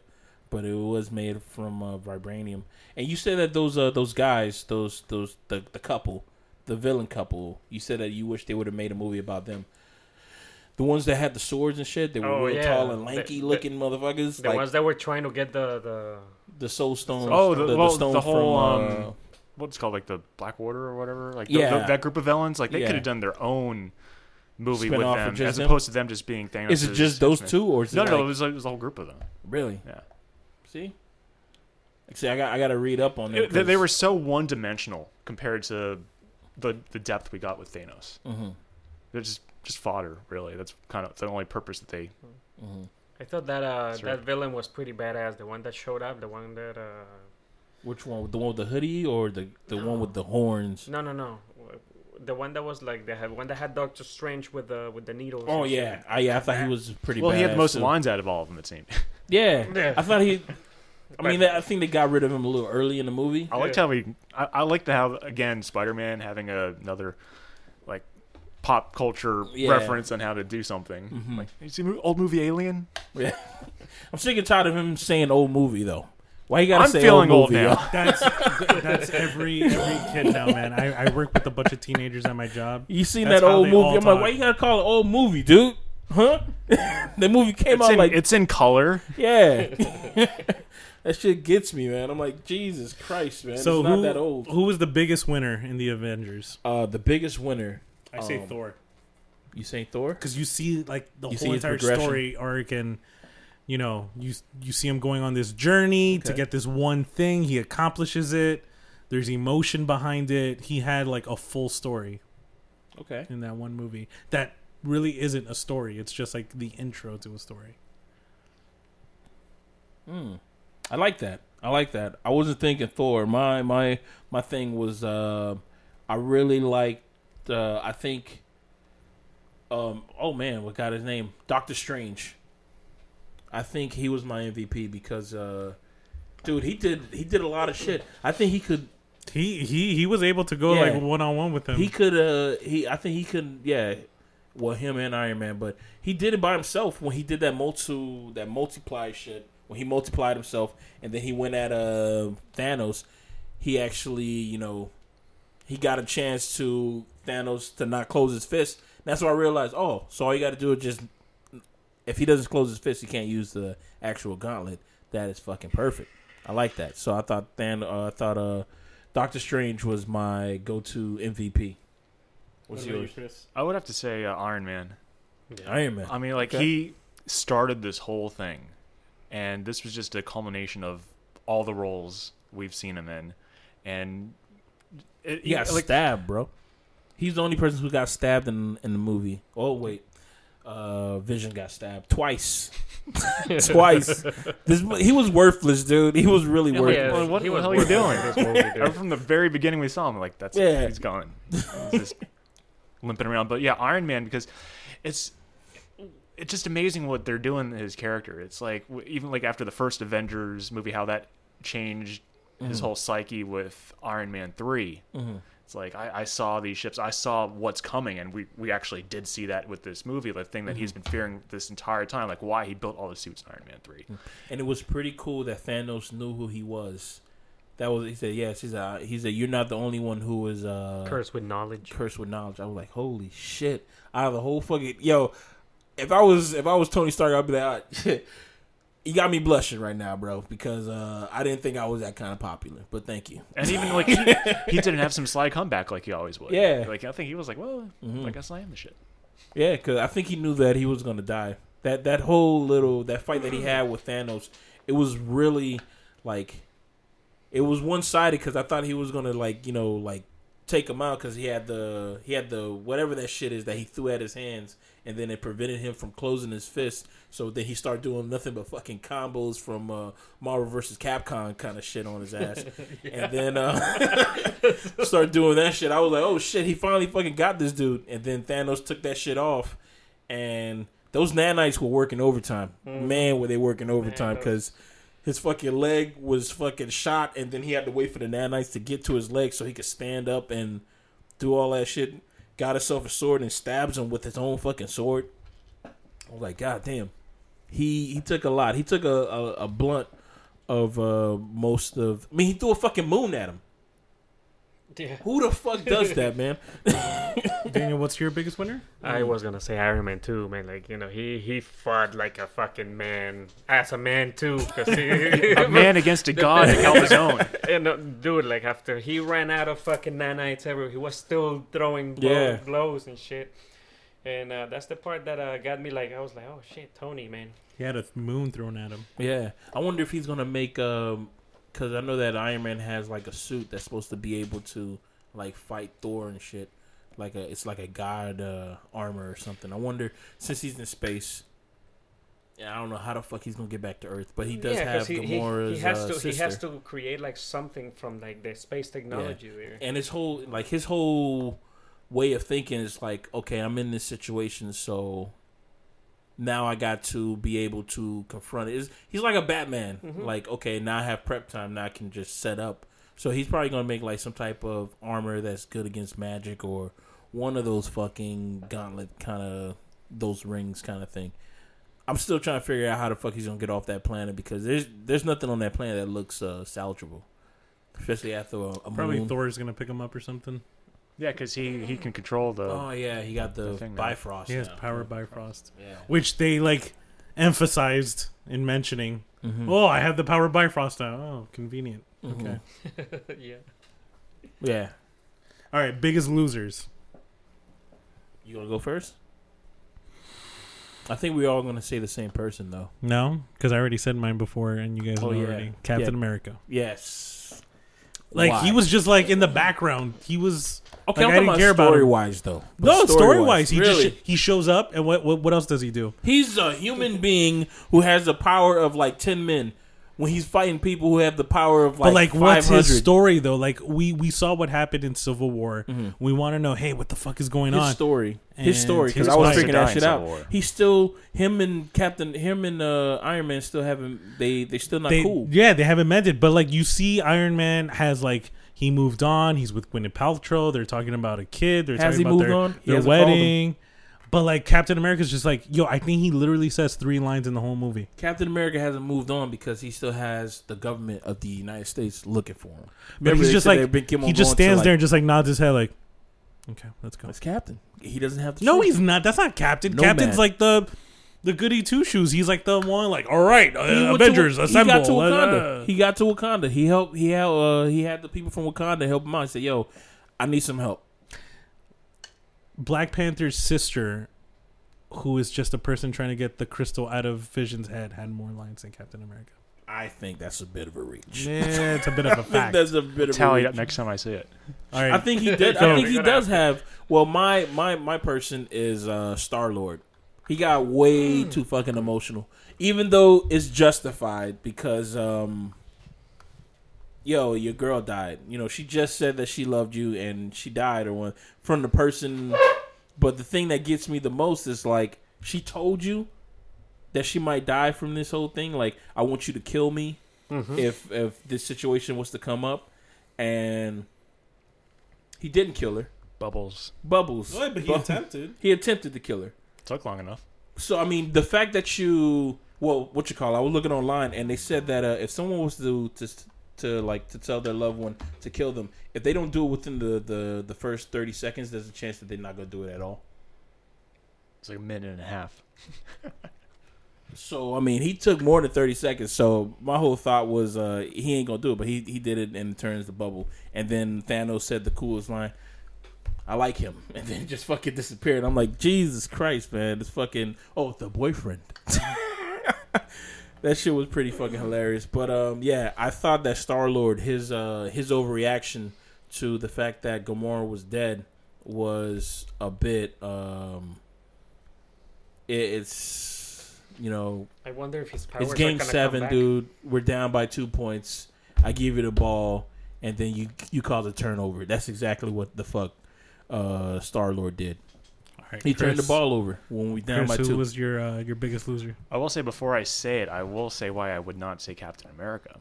but it was made from uh, vibranium. And you said that those uh, those guys, those those the the couple, the villain couple, you said that you wish they would have made a movie about them. The ones that had the swords and shit, they were Oh, real yeah. tall and lanky the- looking motherfuckers, The like ones that were trying to get the the the soul stones. Oh, the- the, well, stone the whole, from, um, uh, What's it called like the Blackwater or whatever? Like the- Yeah. the- that group of villains. Like they Yeah. could have done their own movie with Spin-off of them as them? opposed to them just being Thanos. is it just those two, or is it No, no, like- it was like, it was a whole group of them. Really? Yeah. See? See, I got I got to read up on them. It- they, they were so one dimensional compared to the the depth we got with Thanos. hmm They're just just fodder, really. That's kind of the only purpose that they. hmm I thought that uh That's right. that villain was pretty badass. The one that showed up, the one that uh Which one? The one with the hoodie or the the one with the horns? no no no, the one that was like the had one that had Doctor Strange with the with the needles. Oh yeah, shit. I yeah, I thought he was pretty. Well, he had the most too. lines out of all of them. It seemed. Yeah, Yeah. I thought he. I mean, I think they got rid of him a little early in the movie. I liked Yeah. how we. I, I liked how again Spider-Man having a, another like pop culture Yeah. reference on how to do something. Mhm. Like you see old movie Alien. Yeah, I'm sick and tired of him saying old movie though. Why you gotta I'm say feeling old old movie, now. That's that's every every kid now, man. I, I work with a bunch of teenagers at my job. You seen That's that old movie? I'm like, talk. why you gotta call it old movie, dude? Huh? the movie came It's out in, like it's in color. yeah. that shit gets me, man. I'm like, Jesus Christ, man. So it's not who that old. who was the biggest winner in the Avengers? Uh, the biggest winner. I say Um, Thor You say Thor? because you see like the You whole entire story arc and. You know, you you see him going on this journey to get this one thing. He accomplishes it. There's emotion behind it. He had like a full story Okay. in that one movie that really isn't a story. It's just like the intro to a story. Hmm. I like that. I like that. I wasn't thinking Thor. My my my thing was uh I really liked uh I think um oh man, what got his name? Doctor Strange. I think he was my MVP because uh dude, he did he did a lot of shit. I think he could He he he was able to go Yeah. like one on one with him. he could uh he I think he could yeah well him and Iron Man but he did it by himself when he did that multi that multiply shit when he multiplied himself and then he went at uh Thanos he actually you know he got a chance to Thanos to not close his fist that's why I realized oh so all you got to do is just if he doesn't close his fist he can't use the actual gauntlet that is fucking perfect I like that so I thought Than uh, I thought uh Doctor Strange was my go-to MVP. What's yours? Chris? I would have to say uh, Iron Man. Iron Man. I mean, like Okay. he started this whole thing, and this was just a culmination of all the roles we've seen him in, and it, He got like stabbed, bro. He's the only person who got stabbed in in the movie. Oh wait, uh, Vision got stabbed twice. twice. This he was worthless, dude. He was really Yeah, worthless. Well, what he the hell are you doing? on this movie, from the very beginning we saw him, like that's Yeah. he's gone, he's just limping around. But yeah, Iron Man because it's it's just amazing what they're doing to his character. It's like even like after the first Avengers movie, how that changed his Mhm. whole psyche with Iron Man 3 Mhm. It's like I, I saw these ships, I saw what's coming, and we, we actually did see that with this movie. The thing that he's been fearing this entire time, like why he built all the suits in Iron Man three. And it was pretty cool that Thanos knew who he was. That was he said yes. He said he said you're not the only one who is uh Cursed with knowledge. cursed with knowledge. I was like, holy shit! Out of the whole fucking yo, if I was if I was Tony Stark, I'd be like, ah, you got me blushing right now, bro, because uh, I didn't think I was that kind of popular. But thank you. And even like he, he didn't have some sly comeback like he always would. Yeah. like I think he was like, well, Mhm. I guess I am the shit. Yeah, because I think he knew that he was gonna die. That that whole little that fight that he had with Thanos, it was really like it was one sided because I thought he was gonna like you know like take him out because he had the he had the whatever that shit is that he threw at his hands and then it prevented him from closing his fist. So then he started doing nothing but fucking combos from uh, Marvel versus Capcom kind of shit on his ass, and then uh, started doing that shit. I was like, oh shit, he finally fucking got this dude. And then Thanos took that shit off, and those nanites were working overtime. Man, were they working overtime because his fucking leg was fucking shot, and then he had to wait for the nanites to get to his leg so he could stand up and do all that shit. Got himself a sword and stabs him with his own fucking sword. I was like, God damn. He he took a lot. He took a, a, a blunt of uh, most of. I mean, he threw a fucking moon at him. Yeah. Who the fuck does that, man? Daniel, what's your biggest winner? I was gonna say Iron Man too, man. Like you know, he he fought like a fucking man, as a man too. Cause he, A man against a god to help his own. and uh, dude, like after he ran out of fucking nanites everywhere, he was still throwing blow, Yeah. blows and shit. And uh, that's the part that uh, got me like, I was like, oh shit, Tony, man. He had a moon thrown at him. Yeah, I wonder if he's gonna make um, because I know that Iron Man has like a suit that's supposed to be able to like fight Thor and shit. Like a, it's like a god uh, armor or something. I wonder since he's in space. Yeah, I don't know how the fuck he's gonna get back to Earth, but he does yeah, have he, he, Gamora's he has uh, to sister. he has to create like something from like the space technology there. and his whole like his whole way of thinking is like okay i'm in this situation so now i got to be able to confront it It's- he's like a batman Mhm. like okay now i have prep time now i can just set up so he's probably gonna make like some type of armor that's good against magic or one of those fucking gauntlet kind of those rings kind of thing i'm still trying to figure out how the fuck he's gonna get off that planet because there's there's nothing on that planet that looks uh salvageable especially after a, a Probably moon. Thor's gonna pick him up or something. Yeah, because he, he can control the. Oh yeah, he got the, the thing now. Bifrost. He has now. power Bifrost, Yeah. which they like emphasized in mentioning. Mhm. Oh, I have the power Bifrost now. Oh, convenient. Mhm. Okay. yeah. Yeah. All right, biggest losers. You gonna go first? I think we're all gonna say the same person though. No, because I already said mine before, and you guys Oh, know yeah. already. Captain Yeah. America. Yes. Like Why? he was just like in the background. He was Okay, like, I didn't care about him. story wise though. No story wise. He really. just he shows up, and what, what what else does he do? He's a human being who has the power of like ten men. When he's fighting people who have the power of like, but like, what's 500. his story though? Like we we saw what happened in Civil War. Mhm. We want to know, hey, what the fuck is going on? His on? story, And his story, because I was life. figuring that shit out. War. He's still him and Captain, him and uh, Iron Man still haven't. They they still not they, cool. Yeah, they haven't met it, but like you see, Iron Man has like he moved on. He's with Gwyneth Paltrow. They're talking about a kid. They're Has talking he about moved their, on? Their hasn't called him. wedding. But like Captain America's just like, yo, I think he literally says three lines in the whole movie. Captain America hasn't moved on because he still has the government of the United States looking for him. But Remember he's just like they've been keep on he just to, stands like- there and just like nods his head like, okay, let's go. That's Captain. He doesn't have the. No, he's not. That's not Captain. No Captain's like the the goody two shoes. He's like the one like, all right, uh, went to- Avengers assemble. He got to Wakanda. uh." He got to Wakanda. He helped. He had. Uh, he had the people from Wakanda help him out. He said, "Yo, I need some help." Black Panther's sister, who is just a person trying to get the crystal out of Vision's head, had more lines than Captain America. I think that's a bit of a reach. Yeah, it's a bit of a I think fact. that's a bit of a Tally it reach. up next time I see it. All right, I think he did. I think he does have. Well, my my my person is uh, Star Lord. He got way Hmm. too fucking emotional, even though it's justified because, um, yo, your girl died. You know, she just said that she loved you and she died, or one from the person. But the thing that gets me the most is like she told you that she might die from this whole thing. Like, I want you to kill me Mm-hmm. if if this situation was to come up, and he didn't kill her. Bubbles Bubbles, but he Bu- attempted. he attempted to kill her. took long enough. So I mean, the fact that you well, what you call? it, I was looking online, and they said that uh, if someone was to to to like to tell their loved one to kill them, if they don't do it within the the the first thirty seconds, there's a chance that they're not gonna do it at all. It's like a minute and a half. So I mean, he took more than thirty seconds. So my whole thought was uh, he ain't gonna do it, but he he did it and it turns the bubble. And then Thanos said the coolest line, "I like him," and then just fucking disappeared. I'm like, Jesus Christ, man, this fucking oh the boyfriend. that shit was pretty fucking hilarious. But um, yeah, I thought that Star Lord his uh his overreaction to the fact that Gamora was dead was a bit um. It, it's you know I wonder if his powers it's are game seven, dude. We're down by two points. I give you the ball, and then you you cause a turnover. That's exactly what the fuck uh, Star Lord did. All right, He turned the ball over when we down Chris, by who two. was your uh, your biggest loser? I will say before I say it, I will say why I would not say Captain America,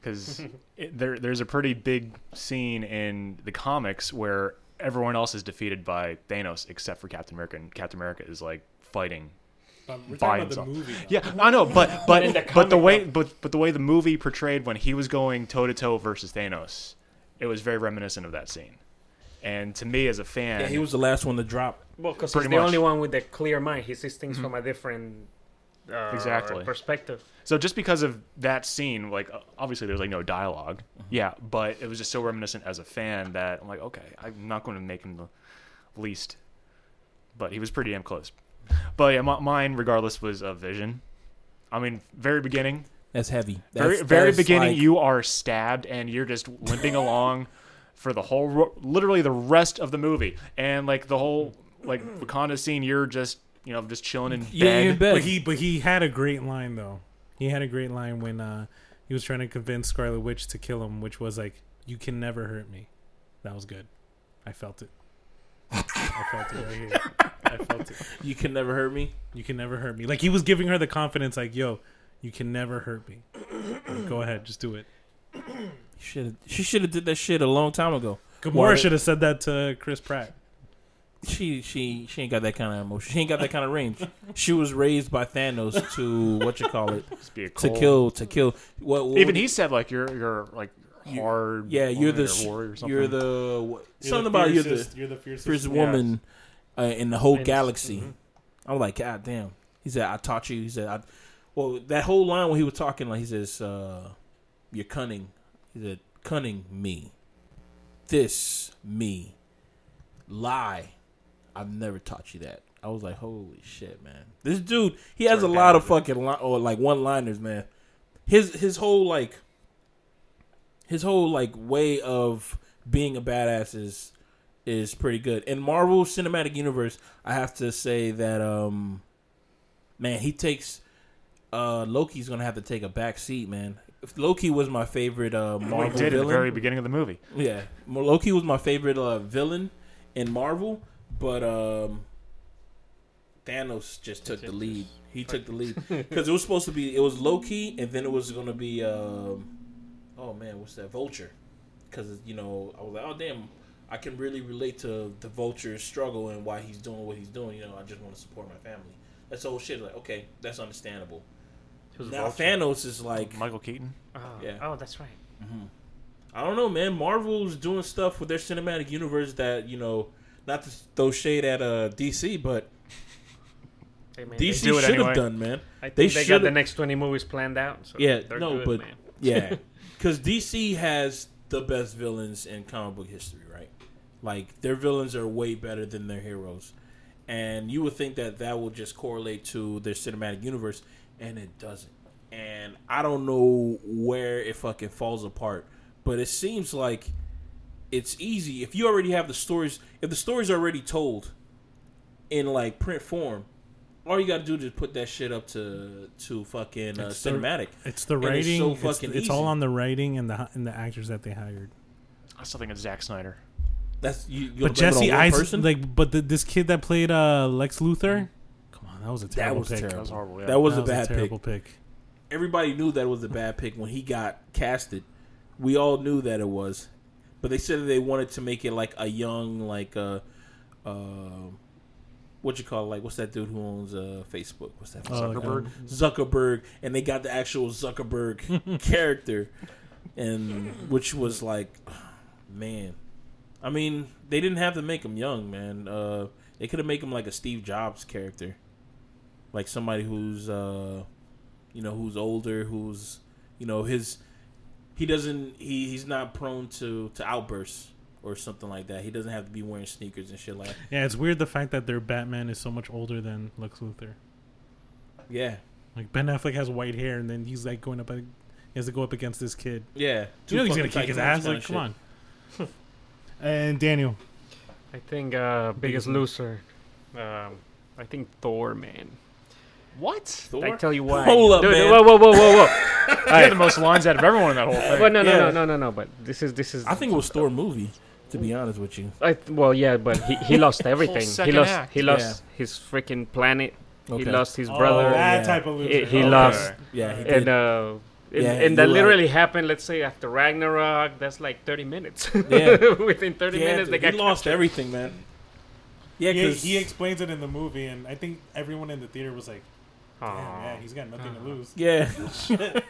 because there there's a pretty big scene in the comics where everyone else is defeated by Thanos except for Captain America, and Captain America is like fighting. we're talking about the movie. Yeah, I know, but but the but the way but but the way the movie portrayed when he was going toe to toe versus Thanos, it was very reminiscent of that scene. And to me, as a fan, yeah, he was the last one to drop. Well, because he's the much. only one with a clear mind. He sees things from a different uh, Exactly. perspective. So just because of that scene, like uh, obviously there's like no dialog yeah, but it was just so reminiscent as a fan that I'm like, okay, I'm not going to make him the least, but he was pretty damn close. But yeah, my, mine regardless was a Vision. I mean, very beginning, That's heavy. very That's- very that's beginning, like- you are stabbed and you're just limping along for the whole, literally the rest of the movie, and like the whole like Wakanda scene, you're just you know just chilling in Yeah, bed. in bed. But he but he had a great line though. He had a great line when uh, he was trying to convince Scarlet Witch to kill him, which was like, "You can never hurt me." That was good. I felt it. I felt it right here. I felt it. You can never hurt me. You can never hurt me. Like he was giving her the confidence, like, "Yo, you can never hurt me. Like, Go ahead, just do it." Should she should have did that shit a long time ago. Gamora should have said that to Chris Pratt. She she she ain't got that kind of emotion. She ain't got that kind of range. She was raised by Thanos to what you call it Just be a to kill to kill. What, what Even he said like you're you're like You- hard. Yeah, you're woman the or warrior or something. you're the what, something about you're the you're the fiercest, first woman uh, in the whole And- galaxy. mhm. I'm like, God damn. He said, I taught you. He said, I, well, that whole line when he was talking, like he says, uh, "You're cunning." He said, "Cunning me, this me, lie." I've never taught you that. I was like, holy shit, man. This dude, he has a lot of fucking li- or like one liners, man. His his whole like his whole like way of being a badass is is pretty good. In Marvel Cinematic Universe, I have to say that um man, he takes uh Loki's gonna have to take a back seat, man. If Loki was my favorite uh Well, he Marvel did at the very beginning of the movie. Yeah, Loki was my favorite uh, villain in Marvel, but um, Thanos just took the lead. He took the lead because it was supposed to be it was Loki, and then it was going to be um, oh man, what's that Vulture? Because you know I was like, oh damn, I can really relate to the Vulture's struggle and why he's doing what he's doing. You know, I just want to support my family. That's the whole shit. Like, okay, that's understandable. Who's Now Vulture? Thanos is like Michael Keaton. Oh, Yeah. oh, that's right. I don't know, man. Marvel's doing stuff with their cinematic universe that you know, not to throw shade at uh, DC, but Hey, man, DC do it should anyway. have done, man. I think they they, got should've- the next 20 movies planned out. So Yeah, they're no, good, but- man. Yeah, because DC has the best villains in comic book history, right? Like their villains are way better than their heroes, and you would think that that will just correlate to their cinematic universe, and it doesn't. And I don't know where it fucking falls apart, but it seems like it's easy if you already have the stories. If the story's already told in like print form, all you got to do is just put that shit up to to fucking uh, It's the- cinematic. It's the And it's writing. so It's, fucking it's all on the writing and the and the actors that they hired. I still think it's Zack Snyder. That's you. you But Jesse on one like, but the, this kid that played uh, Lex Luthor, come on, that was a That terrible was pick. terrible. That was horrible. Yeah. That was That a bad pick. terrible pick. Everybody knew that was a bad pick when he got casted. We all knew that it was, but they said that they wanted to make it like a young, like uh, uh, what you call it? like what's that dude who owns uh Facebook? What's that? Uh, Zuckerberg? um, Zuckerberg, and they got the actual Zuckerberg character, and which was like, man, I mean, they didn't have to make him young, man. Uh, they could have made him like a Steve Jobs character, like somebody who's, uh, you know, who's older, who's, you know, his, he doesn't, he he's not prone to to outbursts or something like that. He doesn't have to be wearing sneakers and shit like. that. Yeah, it's weird the fact that their Batman is so much older than Lex Luthor. Yeah, Like Ben Affleck has white hair, and then he's like going up. He has to go up against this kid. Yeah, You know he's gonna kick his ass. kinda Like, shit. come on. and Daniel, I think uh, biggest Biggest loser. Um, I think Thor, man. What? Thor? I tell you why. Hold up, Dude, man. Whoa, whoa, whoa, whoa, whoa. He had the most lines out of everyone in that whole thing. Well, no, no, Yeah. no, no, no, no. But this is this is. I think it was Thor movie. To be honest with you, I, well, yeah, but he, he lost everything. he second lost act. he lost his freaking planet. okay. He lost his Oh, brother. that yeah. type of loser. He, he Okay. lost, Yeah, he and uh, and, Yeah, and that you're literally happened. Let's say after Ragnarok, that's like thirty minutes. Yeah. Within thirty yeah, minutes, they dude, got he lost captured. everything, man. Yeah, he, because he explains it in the movie, and I think everyone in the theater was like, "Damn, Aw. yeah, he's got nothing to lose." yeah,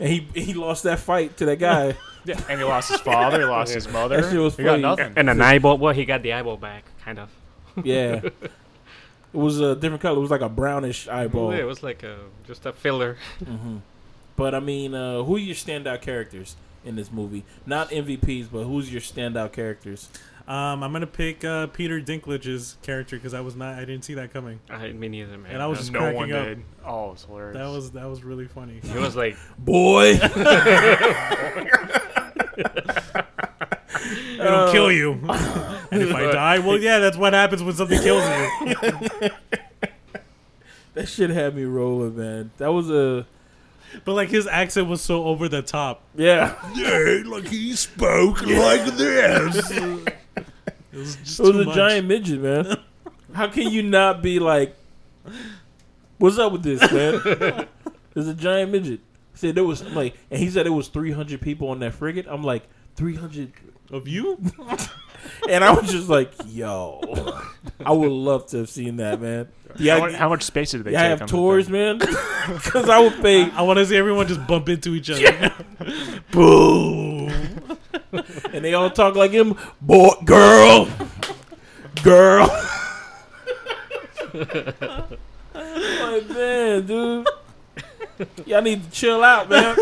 and he he lost that fight to that guy. Yeah, and he lost his father. He lost his mother. That shit was he got funny. nothing. And an eyeball. Well, he got the eyeball back, kind of. yeah, it was a different color. It was like a brownish eyeball. Yeah, it was like a just a filler. hmm But I mean, uh, who are your standout characters in this movie? Not MVPs, but who's your standout characters? Um, I'm gonna pick uh, Peter Dinklage's character because I was not, I didn't see that coming. I me neither, man. And I was just no cracking one up. did. Oh, it was hilarious. That was that was really funny. It was like Boy, It'll kill you, and if I die, well, yeah, that's what happens when something kills you. that shit had me rolling, man. That was a But like his accent was so over the top. yeah. Yeah, like he spoke like this. It was It was a much. giant midget, man. How can you not be like, "What's up with this, man?" There's a giant midget. Said there was like, and he said it was 300 people on that frigate. I'm like, 300, of you. and I was just like, "Yo, I would love to have seen that, man." how, Yeah, much, how much space did they yeah, I have on tours, man, because I would pay. I want to see everyone just bump into each other. Boom. and they all talk like him. Boy, girl, girl. like man, dude, y'all need to chill out, man.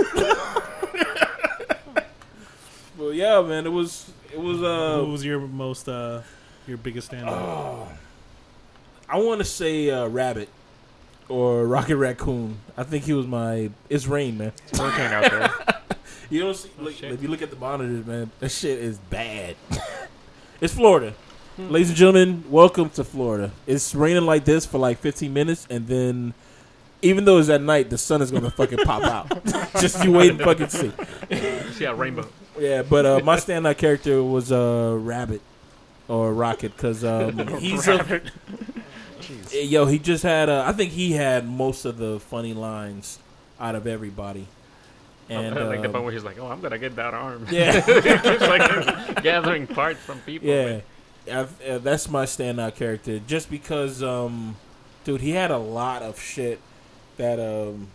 well, yeah, man, it was it was Who uh, was your most uh, your biggest standout? I want to say uh, Rabbit or Rocket Raccoon. I think he was my. It's rain, man. It's a hurricane out there. You don't see, look, shit. if you look at the monitors, man, that shit is bad. it's Florida. Ladies and gentlemen, welcome to Florida. It's raining like this for like 15 minutes, and then, even though it's at night, the sun is going to fucking pop out. Just you wait and fucking see. see a rainbow. Yeah, but uh, my standout character was uh, Rabbit or Rocket because um, he's a, yo. He just had. Uh, I think he had most of the funny lines out of everybody. And like the um, part where he's like, "Oh, I'm gonna get that arm." yeah. Like gathering parts from people. Yeah. Uh, that's my standout character. Just because, um, dude, he had a lot of shit that um,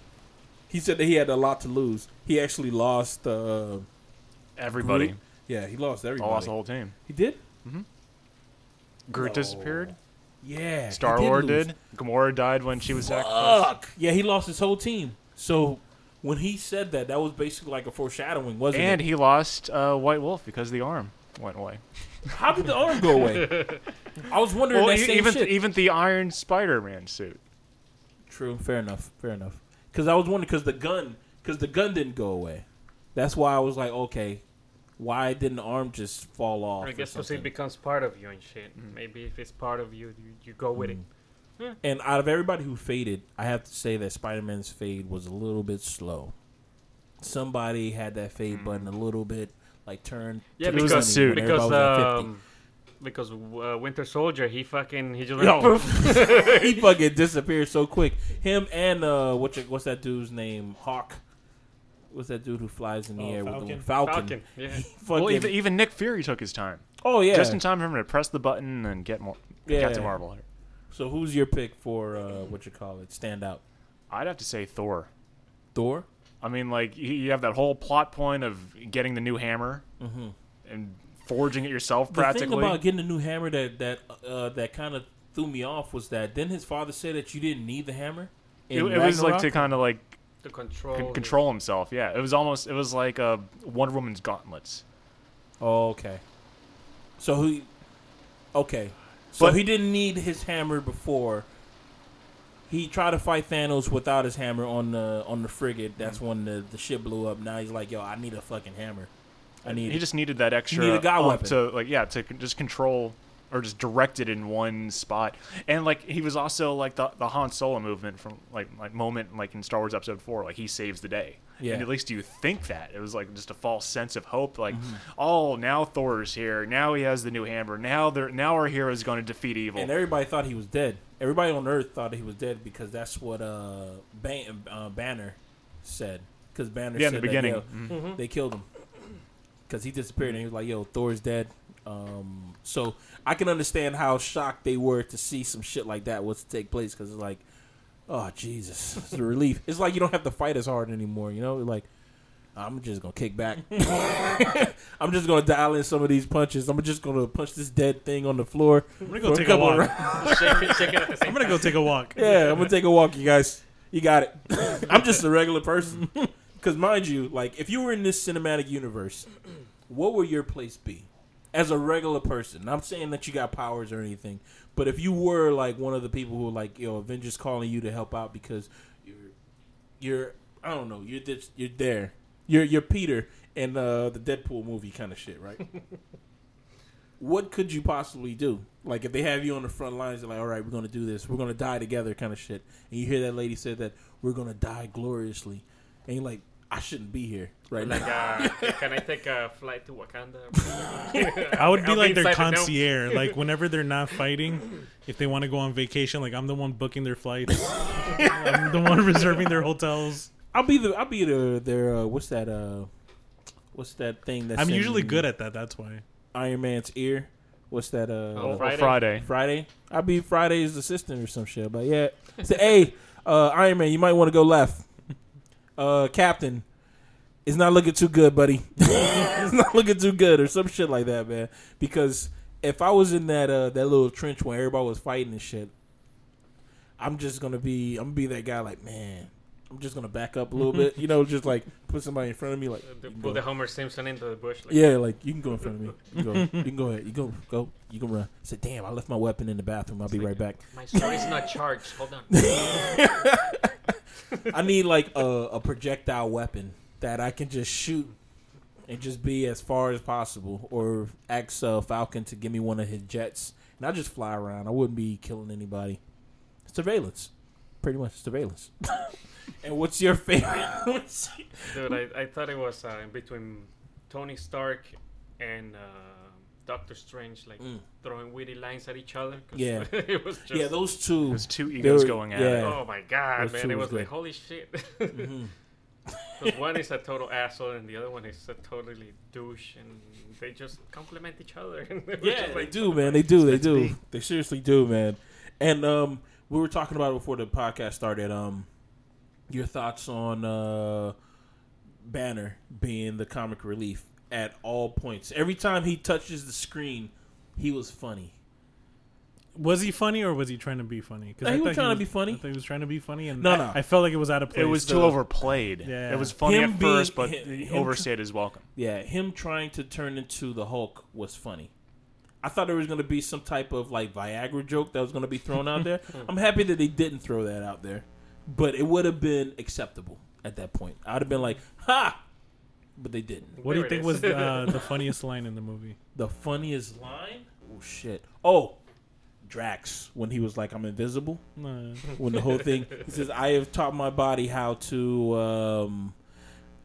he said that he had a lot to lose. He actually lost. Uh, Everybody. Groot. yeah, he lost I everybody. lost the whole team. he did. Hmm. Groot No. disappeared. Yeah, he Star Lord lose. did. Gamora died when she was sacrificed. Fuck. Yeah, he lost his whole team. So when he said that, that was basically like a foreshadowing, wasn't it? And it? he lost uh, White Wolf because the arm went away. How did the arm go away? I was wondering Well, that e- same even shit. even the Iron Spider-Man suit. True. Fair enough. Fair enough. Because I was wondering because the gun because the gun didn't go away. That's why I was like, okay, why didn't the arm just fall off? I guess because it becomes part of you and shit. Maybe if it's part of you, you, you go with it. And out of everybody who faded, I have to say that Spider Man's fade was a little bit slow. Somebody had that fade button a little bit like turned. Yeah, to It was the 20 suit. Because everybody was at 50. um, because uh, Winter Soldier, he fucking he just Yo. went poof. he fucking disappeared so quick. Him and uh, what's what's that dude's name? Hawk. What's that dude who flies in the Oh, air with the Falcon? Falcon. Yeah. Well, even, even Nick Fury took his time, oh yeah, just in time for him to press the button and get more Yeah. Captain Marvel. So who's your pick for uh, what you call it? Stand out. I'd have to say Thor. Thor. I mean, like you- you have that whole plot point of getting the new hammer Mm-hmm. and forging it yourself Practically, The thing about getting a new hammer that that uh, that kind of threw me off was that then his father said that you didn't need the hammer. it, it was like to kind of like To control. con- his- himself. Yeah, it was almost it was like a Wonder Woman's gauntlets. Oh, okay. So he, okay. So But- he didn't need his hammer before. he tried to fight Thanos without his hammer on the on the frigate. That's mm-hmm. when the, the ship blew up. Now he's like, yo, I need a fucking hammer. I need. he just needed that extra need a god weapon. to like yeah to c- just control or just directed in one spot and like he was also like the, the Han Solo movement from like like moment like in Star Wars Episode Four like he saves the day Yeah. and at least you think that it was like just a false sense of hope like Mm-hmm. oh now Thor's here now he has the new hammer now they're now our hero is going to defeat evil and everybody thought he was dead. Everybody on Earth thought he was dead because that's what uh, Ban- uh Banner said. Because Banner yeah in said the beginning that, yo, Mhm. they killed him because he disappeared and he was like, "Yo, Thor's dead." Um, so I can understand how shocked they were to see some shit like that was to take place because it's like, oh Jesus, it's a relief. It's like you don't have to fight as hard anymore. You know, like I'm just gonna kick back. I'm just gonna dial in some of these punches. I'm just gonna punch this dead thing on the floor. I'm gonna go take a couple walk. shake it, shake it at the same I'm gonna go take a walk. Yeah, I'm gonna take a walk, you guys. You got it. I'm just a regular person. Because mind you, like if you were in this cinematic universe, what would your place be as a regular person? I'm saying that you got powers or anything, but if you were like one of the people who like you know Avengers calling you to help out because you're you're I don't know you're just, you're there. You're you're Peter in uh, the Deadpool movie kind of shit, right? what could you possibly do? Like if they have you on the front lines, they're like, "All right, we're gonna do this. We're gonna die together," kind of shit. And you hear that lady say that we're gonna die gloriously, and you're like, "I shouldn't be here right Like, now." uh, can I take a flight to Wakanda? I would be I'll like their inside the dome. concierge. like whenever they're not fighting, if they want to go on vacation, like I'm the one booking their flights. I'm the one reserving their hotels. I'll be the I'll be the their uh, what's that uh what's that thing that's I'm usually good at that. That's why. Iron Man's ear. What's that uh Oh, Well, Friday. Friday Friday? I'll be Friday's assistant or some shit. But yeah, say, hey, uh, Iron Man, you might want to go left. Uh, Captain, it's not looking too good, buddy. it's not looking too good, or some shit like that, man. Because if I was in that uh, that little trench where everybody was fighting and shit, I'm just gonna be I'm gonna be that guy. Like, man, I'm just gonna back up a little bit. You know, just like put somebody in front of me. Like, The- you can Pull go. the Homer Simpson into the bush. Like, Yeah, like you can go in front of me. You can go. You can go ahead. You go. Go. You can run. I said, damn, I left my weapon in the bathroom. I'll be right back. My sword is not charged. Hold on. I need like a, a projectile weapon that I can just shoot and just be as far as possible, or ask uh, Falcon to give me one of his jets, and I just fly around. I wouldn't be killing anybody. Surveillance, pretty much surveillance. and what's your favorite? Dude, I, I thought it was uh, between Tony Stark and uh, Doctor Strange, like Mm. throwing witty lines at each other. 'cause Yeah. it was just. yeah, those two. there's two egos were- going at yeah. it Oh my god, Those man! It was was like, holy shit. Mhm. 'Cause one is a total asshole and the other one is a totally douche, and they just complement each other. And it was Yeah, just they do, man. They do. They do. be. They seriously do, man. And um, we were talking about it before the podcast started. Um, your thoughts on uh, Banner being the comic relief at all points. Every time he touches the screen, he was funny. Was he funny or was he trying to be funny? 'Cause No, I he was thought trying to be funny. I thought he was trying to be funny, and No, I, no. I felt like it was out of place. it was too the- overplayed Yeah. it was funny Him at being- first but him- he him- overstayed his welcome Yeah, him trying to turn into the Hulk was funny. I thought there was going to be some type of like Viagra joke that was going to be thrown out there. I'm happy that they didn't throw that out there, but it would have been acceptable at that point. I would have been like, "Ha!" But they didn't. what do you think it was is. uh, the funniest line in the movie? The funniest line? Oh shit! Oh, Drax when he was like, "I'm invisible." Uh, When the whole thing, he says, "I have taught my body how to um,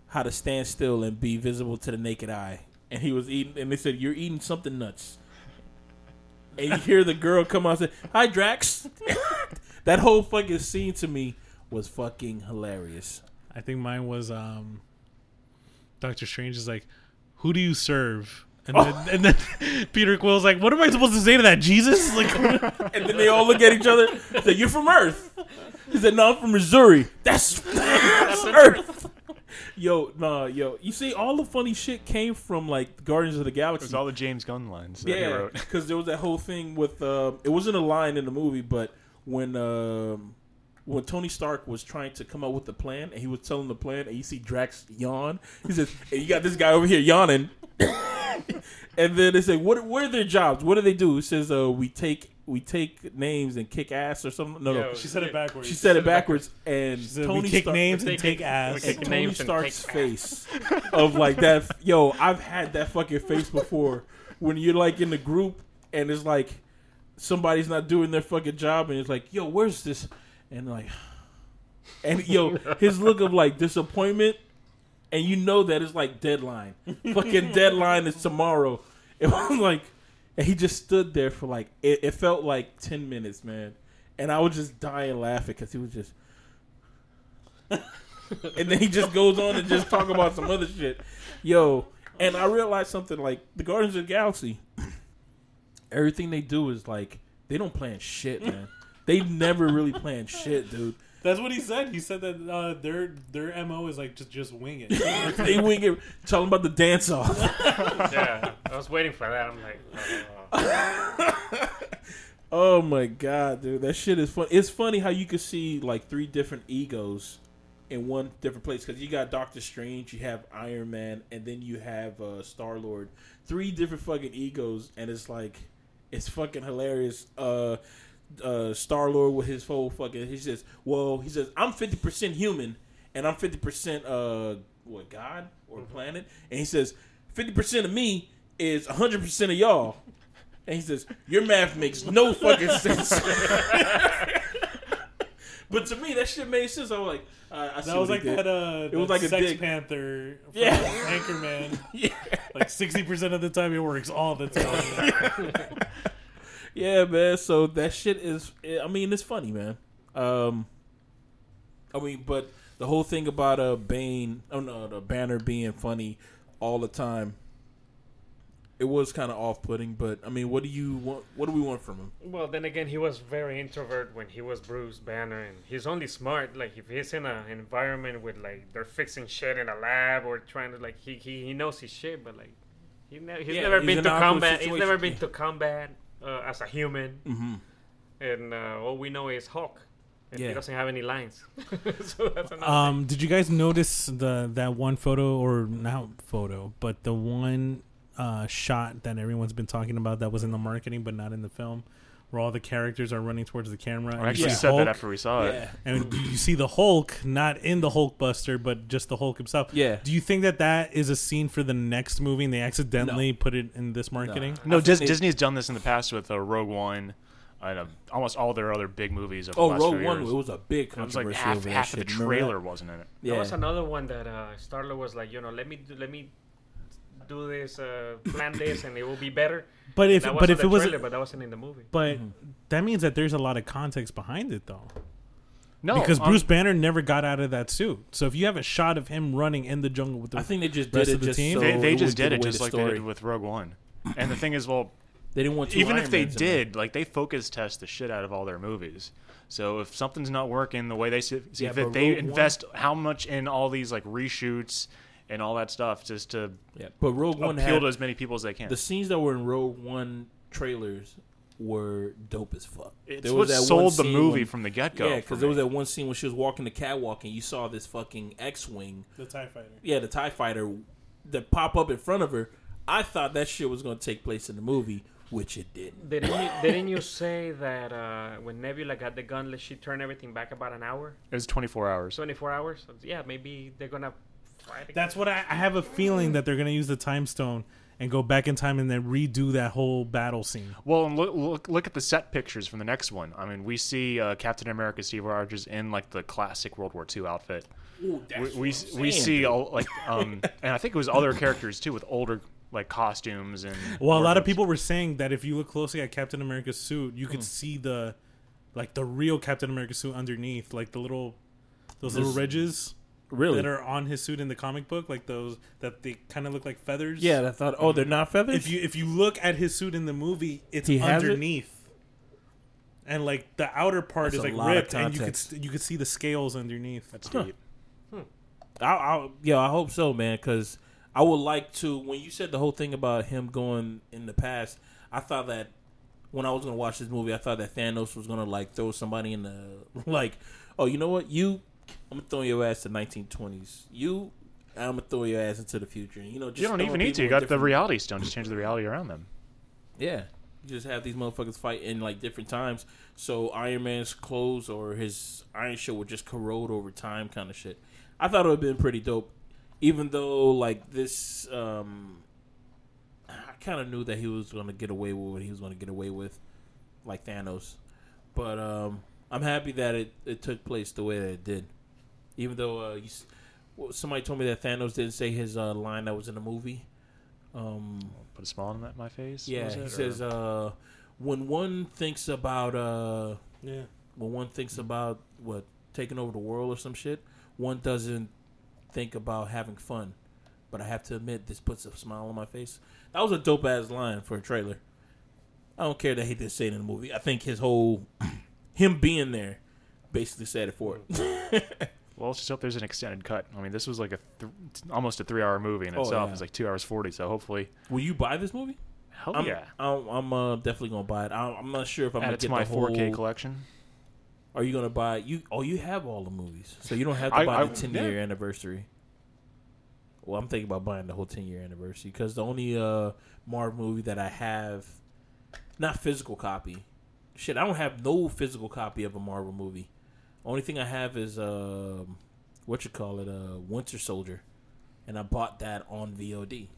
how to stand still and be visible to the naked eye." And he was eating, and they said, "You're eating something nuts." And you hear the girl come out and say, "Hi, Drax." that whole fucking scene to me was fucking hilarious. I think mine was um, Doctor Strange is like, "Who do you serve?" And then, and then Peter Quill's like, "What am I supposed to say to that, Jesus?" Like, And then they all look at each other. Say, "You're from Earth." He said, "No, I'm from Missouri." That's, that's Earth. Yo, nah, yo. You see, all the funny shit came from like Guardians of the it Galaxy. was all the James Gunn lines that yeah, because there was that whole thing with. Uh, it wasn't a line in the movie, but when um, when Tony Stark was trying to come up with the plan, and he was telling the plan, and you see Drax yawn. He says, "Hey, you got this guy over here yawning." and then they say, "What? What are their jobs? What do they do?" It says, "Uh, we take we take names and kick ass or something." No, no, She said it backwards. she said it backwards, and said, Tony kick Stark- names and take ass. and Tony Stark's face of like that. Yo, I've had that fucking face before when you're like in the group and it's like somebody's not doing their fucking job and it's like, yo, where's this? And like, and yo, his look of like disappointment, and you know that it's like deadline. fucking deadline is tomorrow. It was like, and he just stood there for like it, it felt like ten minutes, man. And I was just dying laughing because he was just and then he just goes on and just talk about some other shit. Yo, and I realized something like the Guardians of the Galaxy. Everything they do is like they don't plan shit, man. They never really plan shit, dude. That's what he said. He said that uh, their their mo is like just just wing it. They wing it. Tell them about the dance off. yeah, I was waiting for that. I'm like, uh, Oh my god, dude, that shit is fun. It's funny how you can see like three different egos in one different place because you got Doctor Strange, you have Iron Man, and then you have uh, Star Lord. Three different fucking egos, and it's like it's fucking hilarious. Uh, uh, Star Lord with his whole fucking he says, "Well, he says I'm fifty percent human and I'm fifty percent uh what God or planet," and he says fifty percent of me is hundred percent of y'all. And he says, "Your math makes no fucking sense." but to me, that shit made sense. I was like, uh, I That was like that. Uh, It was like a Sex. Panther. From Yeah. Anchorman. yeah, Like sixty percent of the time, it works all the time. Yeah, man. So that shit is. I mean, it's funny, man. Um, I mean, but the whole thing about uh Bane, oh no, the Banner being funny all the time. It was kind of off-putting, but I mean, what do you want? What do we want from him? well, then again, he was very introvert when he was Bruce Banner, and he's only smart. Like if he's in a- an environment with like they're fixing shit in a lab or trying to like he he, he knows his shit, but like he ne- he's Yeah, never he's been to combat. He's never been to combat uh, as a human, Mm-hmm. and uh, all we know is Hulk. And Yeah. he doesn't have any lines, so that's another. Um, did you guys notice the that one photo or not photo, but the one uh, shot that everyone's been talking about that was in the marketing but not in the film, where all the characters are running towards the camera? I and you actually see said Hulk, that after we saw it. Yeah, and you see the Hulk not in the Hulk Buster, but just the Hulk himself. yeah. Do you think that that is a scene for the next movie and they accidentally put it in this marketing? No, I Dis- think they- Disney's done this in the past with uh, Rogue One, and uh, almost all their other big movies. Over Oh, the last Rogue few One. years. It was a big It was controversy like half, half of the shit. Remember that? trailer wasn't in it. Yeah. There was another one that uh, Star Lord was like, you know, let me do, let me do this, uh, plan this, and it will be better. But if but if it was trailer, but that wasn't in the movie. but Mhm. that means that there's a lot of context behind it though. No, because um, Bruce Banner never got out of that suit. So if you have a shot of him running in the jungle with the I think they just rest did of it the just team? so they, they just did it just the like they did with Rogue One. And the thing is, well, They didn't want two even Iron if they Mans in did, like they focus test the shit out of all their movies. So if something's not working the way they see, see Yeah, if they Rogue One- invest how much in all these like reshoots and all that stuff just to Yeah, but Rogue One appeal had to as many people as they can. the scenes that were in Rogue One trailers were dope as fuck. it's There what was that one sold the scene movie when- from the get go. yeah, because there was that one scene when she was walking the catwalk and you saw this fucking X-wing, the Tie Fighter. yeah, the Tie Fighter, that pop up in front of her. I thought that shit was going to take place in the movie, which it didn't. Didn't you, didn't you say that uh, when Nebula got the gauntlet, she turned everything back about an hour, it was 24 hours. 24 hours? Yeah, maybe they're gonna fight. Again. That's what I, I have a feeling that they're gonna use the time stone and go back in time and then redo that whole battle scene. Well, and look, look look at the set pictures from the next one. I mean, we see uh, Captain America, Steve Rogers in like the classic World War II outfit. Ooh, We we, we see all, like um, and I think it was other characters too with older like costumes and. Well, a lot of wardrobes. people were saying that if you look closely at Captain America's suit, you could Hmm. see the like the real Captain America suit underneath, like the little those little ridges really. that are on his suit in the comic book, like those that they kind of look like feathers. yeah, I thought. Oh, they're not feathers. If you if you look at his suit in the movie, it's He has it? underneath. And like the outer part That's is a like of ripped, and you could context. st- you could see the scales underneath. That's Huh. deep. I, I, yeah, I hope so, man. Because I would like to. When you said the whole thing about him going in the past, I thought that when I was gonna watch this movie, I thought that Thanos was gonna like throw somebody in the like. Oh, you know what? You, I'm gonna throw your ass to 1920s. You, I'm gonna throw your ass into the future. You know, just you don't even need to. You got the different- reality stone. Just change the reality around them. Yeah, you just have these motherfuckers fight in like different times. So Iron Man's clothes or his Iron Shield would just corrode over time, kind of shit. I thought it would have been pretty dope, even though like this, um, I kind of knew that he was going to get away with what he was going to get away with, like Thanos. But um, I'm happy that it, it took place the way that it did, even though uh, you, well, somebody told me that Thanos didn't say his uh, line that was in the movie. Um, Put a smile on that my face. yeah, he it, says uh, when one thinks about uh, Yeah. when one thinks about what taking over the world or some shit, one doesn't think about having fun. But I have to admit, this puts a smile on my face. That was a dope ass line for a trailer. I don't care that he didn't say it in the movie. I think his whole him being there basically said it for it. Well, let's just hope there's an extended cut. I mean, this was like a th- almost a three-hour movie in Oh, itself. yeah. It's like two hours forty. So hopefully, Will you buy this movie? hell I'm, yeah, I'm, I'm uh, definitely gonna buy it. I, I'm not sure if I'm add gonna it to get my the whole. 4K collection. Are you gonna buy you? Oh, you have all the movies, so you don't have to I- buy I- the ten year anniversary. Well, I'm thinking about buying the whole ten year anniversary because the only uh Marvel movie that I have, not physical copy, shit, I don't have no physical copy of a Marvel movie. Only thing I have is um, what you call it, uh, Winter Soldier, and I bought that on VOD.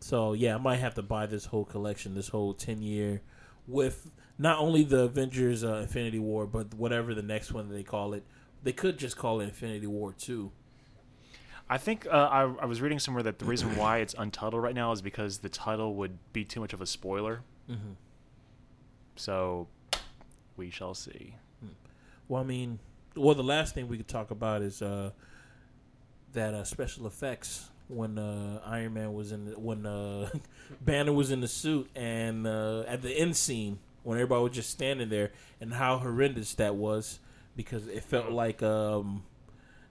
So yeah, I might have to buy this whole collection, this whole ten year, with not only the Avengers uh, Infinity War, but whatever the next one they call it. They could just call it Infinity War Two. I think uh, I, I was reading somewhere that the reason why it's untitled right now is because the title would be too much of a spoiler. Mm-hmm. So we shall see. Well, I mean, well, the last thing we could talk about is uh, that uh, special effects when uh, Iron Man was in the, when uh, Banner was in the suit and uh, at the end scene when everybody was just standing there and how horrendous that was because it felt like um,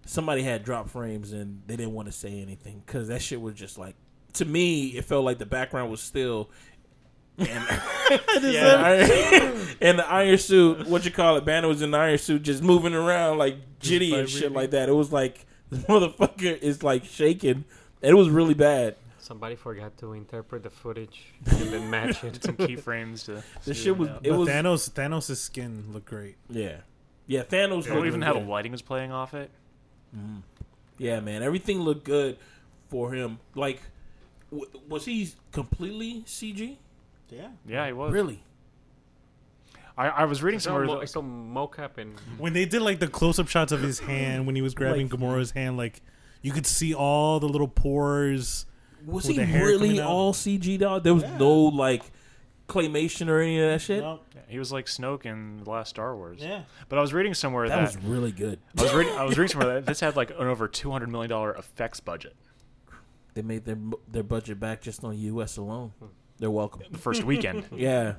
somebody had drop frames and they didn't want to say anything because that shit was just like to me it felt like the background was still and, yeah, iron, and the iron suit, what you call it? Banner was in the iron suit, just moving around like jitty and shit like that. It was like the motherfucker is like shaking. It was really bad. Somebody forgot to interpret the footage and then match it. Some keyframes to. This shit was. out. It but was. Thanos Thanos' skin looked great. Yeah, yeah. Thanos. They don't even how the lighting was playing off it. Mhm. Yeah, man. Everything looked good for him. Like, w- was he completely CG? Yeah. Yeah, he was. Really? I, I was reading somewhere. mo- I that- saw mocap and When they did like the close up shots of his hand when he was grabbing Like- Gamora's hand, like you could see all the little pores. Was With he the hair really all CG? Dog? There was Yeah. no like claymation or any of that shit. Nope. he was like Snoke in the last Star Wars. yeah. But I was reading somewhere That that, was really good. I was reading. I was reading somewhere that this had like an over two hundred million dollar effects budget They made their their budget back just on U.S. alone. Hmm. They're welcome. the first weekend. Yeah,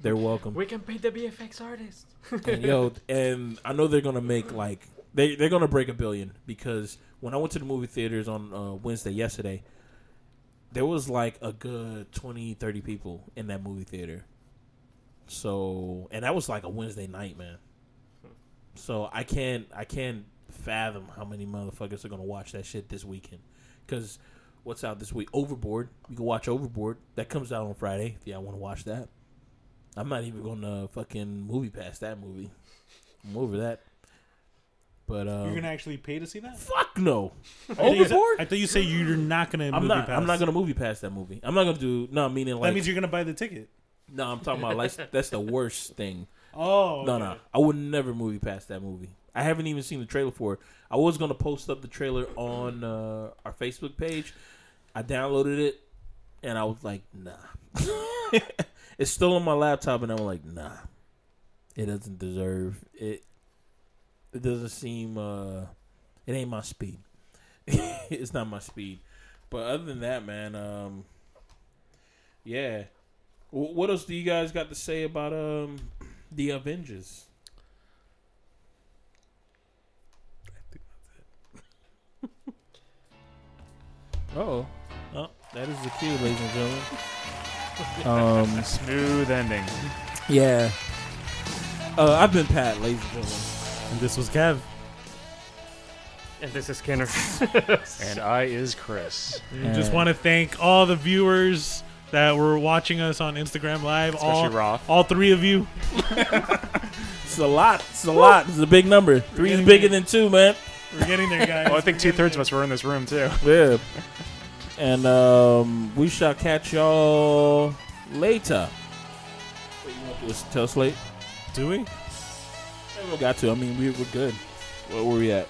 they're welcome. we can pay the VFX artist. And yo, and I know they're gonna make like they they're gonna break a billion because when I went to the movie theaters on uh, Wednesday yesterday, there was like a good 20, 30 people in that movie theater. So and that was like a Wednesday night, man. So I can't I can't fathom how many motherfuckers are gonna watch that shit this weekend. Because what's out this week? Overboard. You can watch Overboard. That comes out on Friday if y'all want to watch that. I'm not even gonna fucking movie pass that movie. I'm over that. But um, You're gonna actually pay to see that? fuck no. I thought you said- Overboard. I thought you say you're not gonna. I'm movie not. Pass. I'm not gonna movie pass that movie. I'm not gonna do. No, meaning like That means you're gonna buy the ticket. no, I'm talking about like that's the worst thing. Oh No, no, I would never movie pass that movie. I haven't even seen the trailer for it. I was gonna post up the trailer on uh, our Facebook page. I downloaded it, and I was like, nah. it's still on my laptop, and I'm like, nah. It doesn't deserve it. It doesn't seem. uh It ain't my speed. it's not my speed. But other than that, man, um, yeah. Wh- What else do you guys got to say about um the Avengers? Oh, oh, that is the cue, ladies and gentlemen. Um, Smooth ending. yeah. Uh, I've been Pat, ladies and gentlemen. And this was Kev. And this is Skinner. And I is Chris. We just want to thank all the viewers that were watching us on Instagram Live. Especially All, Roth. all three of you. It's a lot. It's a lot. It's a big number. Three is bigger than two, man. We're getting there, guys. Well, I think two thirds of us were in this room too. Yeah. And um, we shall catch y'all later. Wait, you want to just tell Slate? Do we? We don't got to. I mean, we, we're good. Where were we at?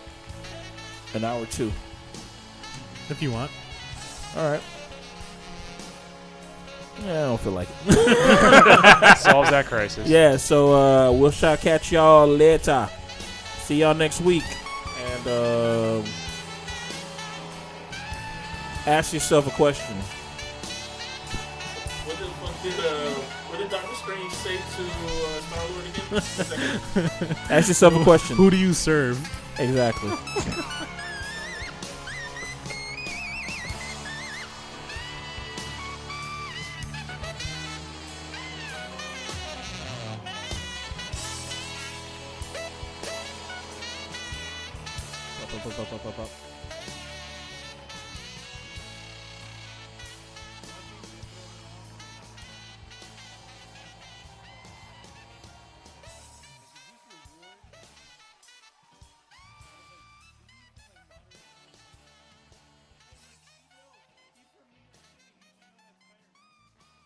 An hour two. If you want. All right. Yeah, I don't feel like it. Solves that crisis. yeah, so uh, we'll shall catch y'all later. See y'all next week. And um, ask yourself a question. What the fuck did, uh, what did Doctor Strange say to uh, Star Lord again? ask yourself a question. Who do you serve? Exactly.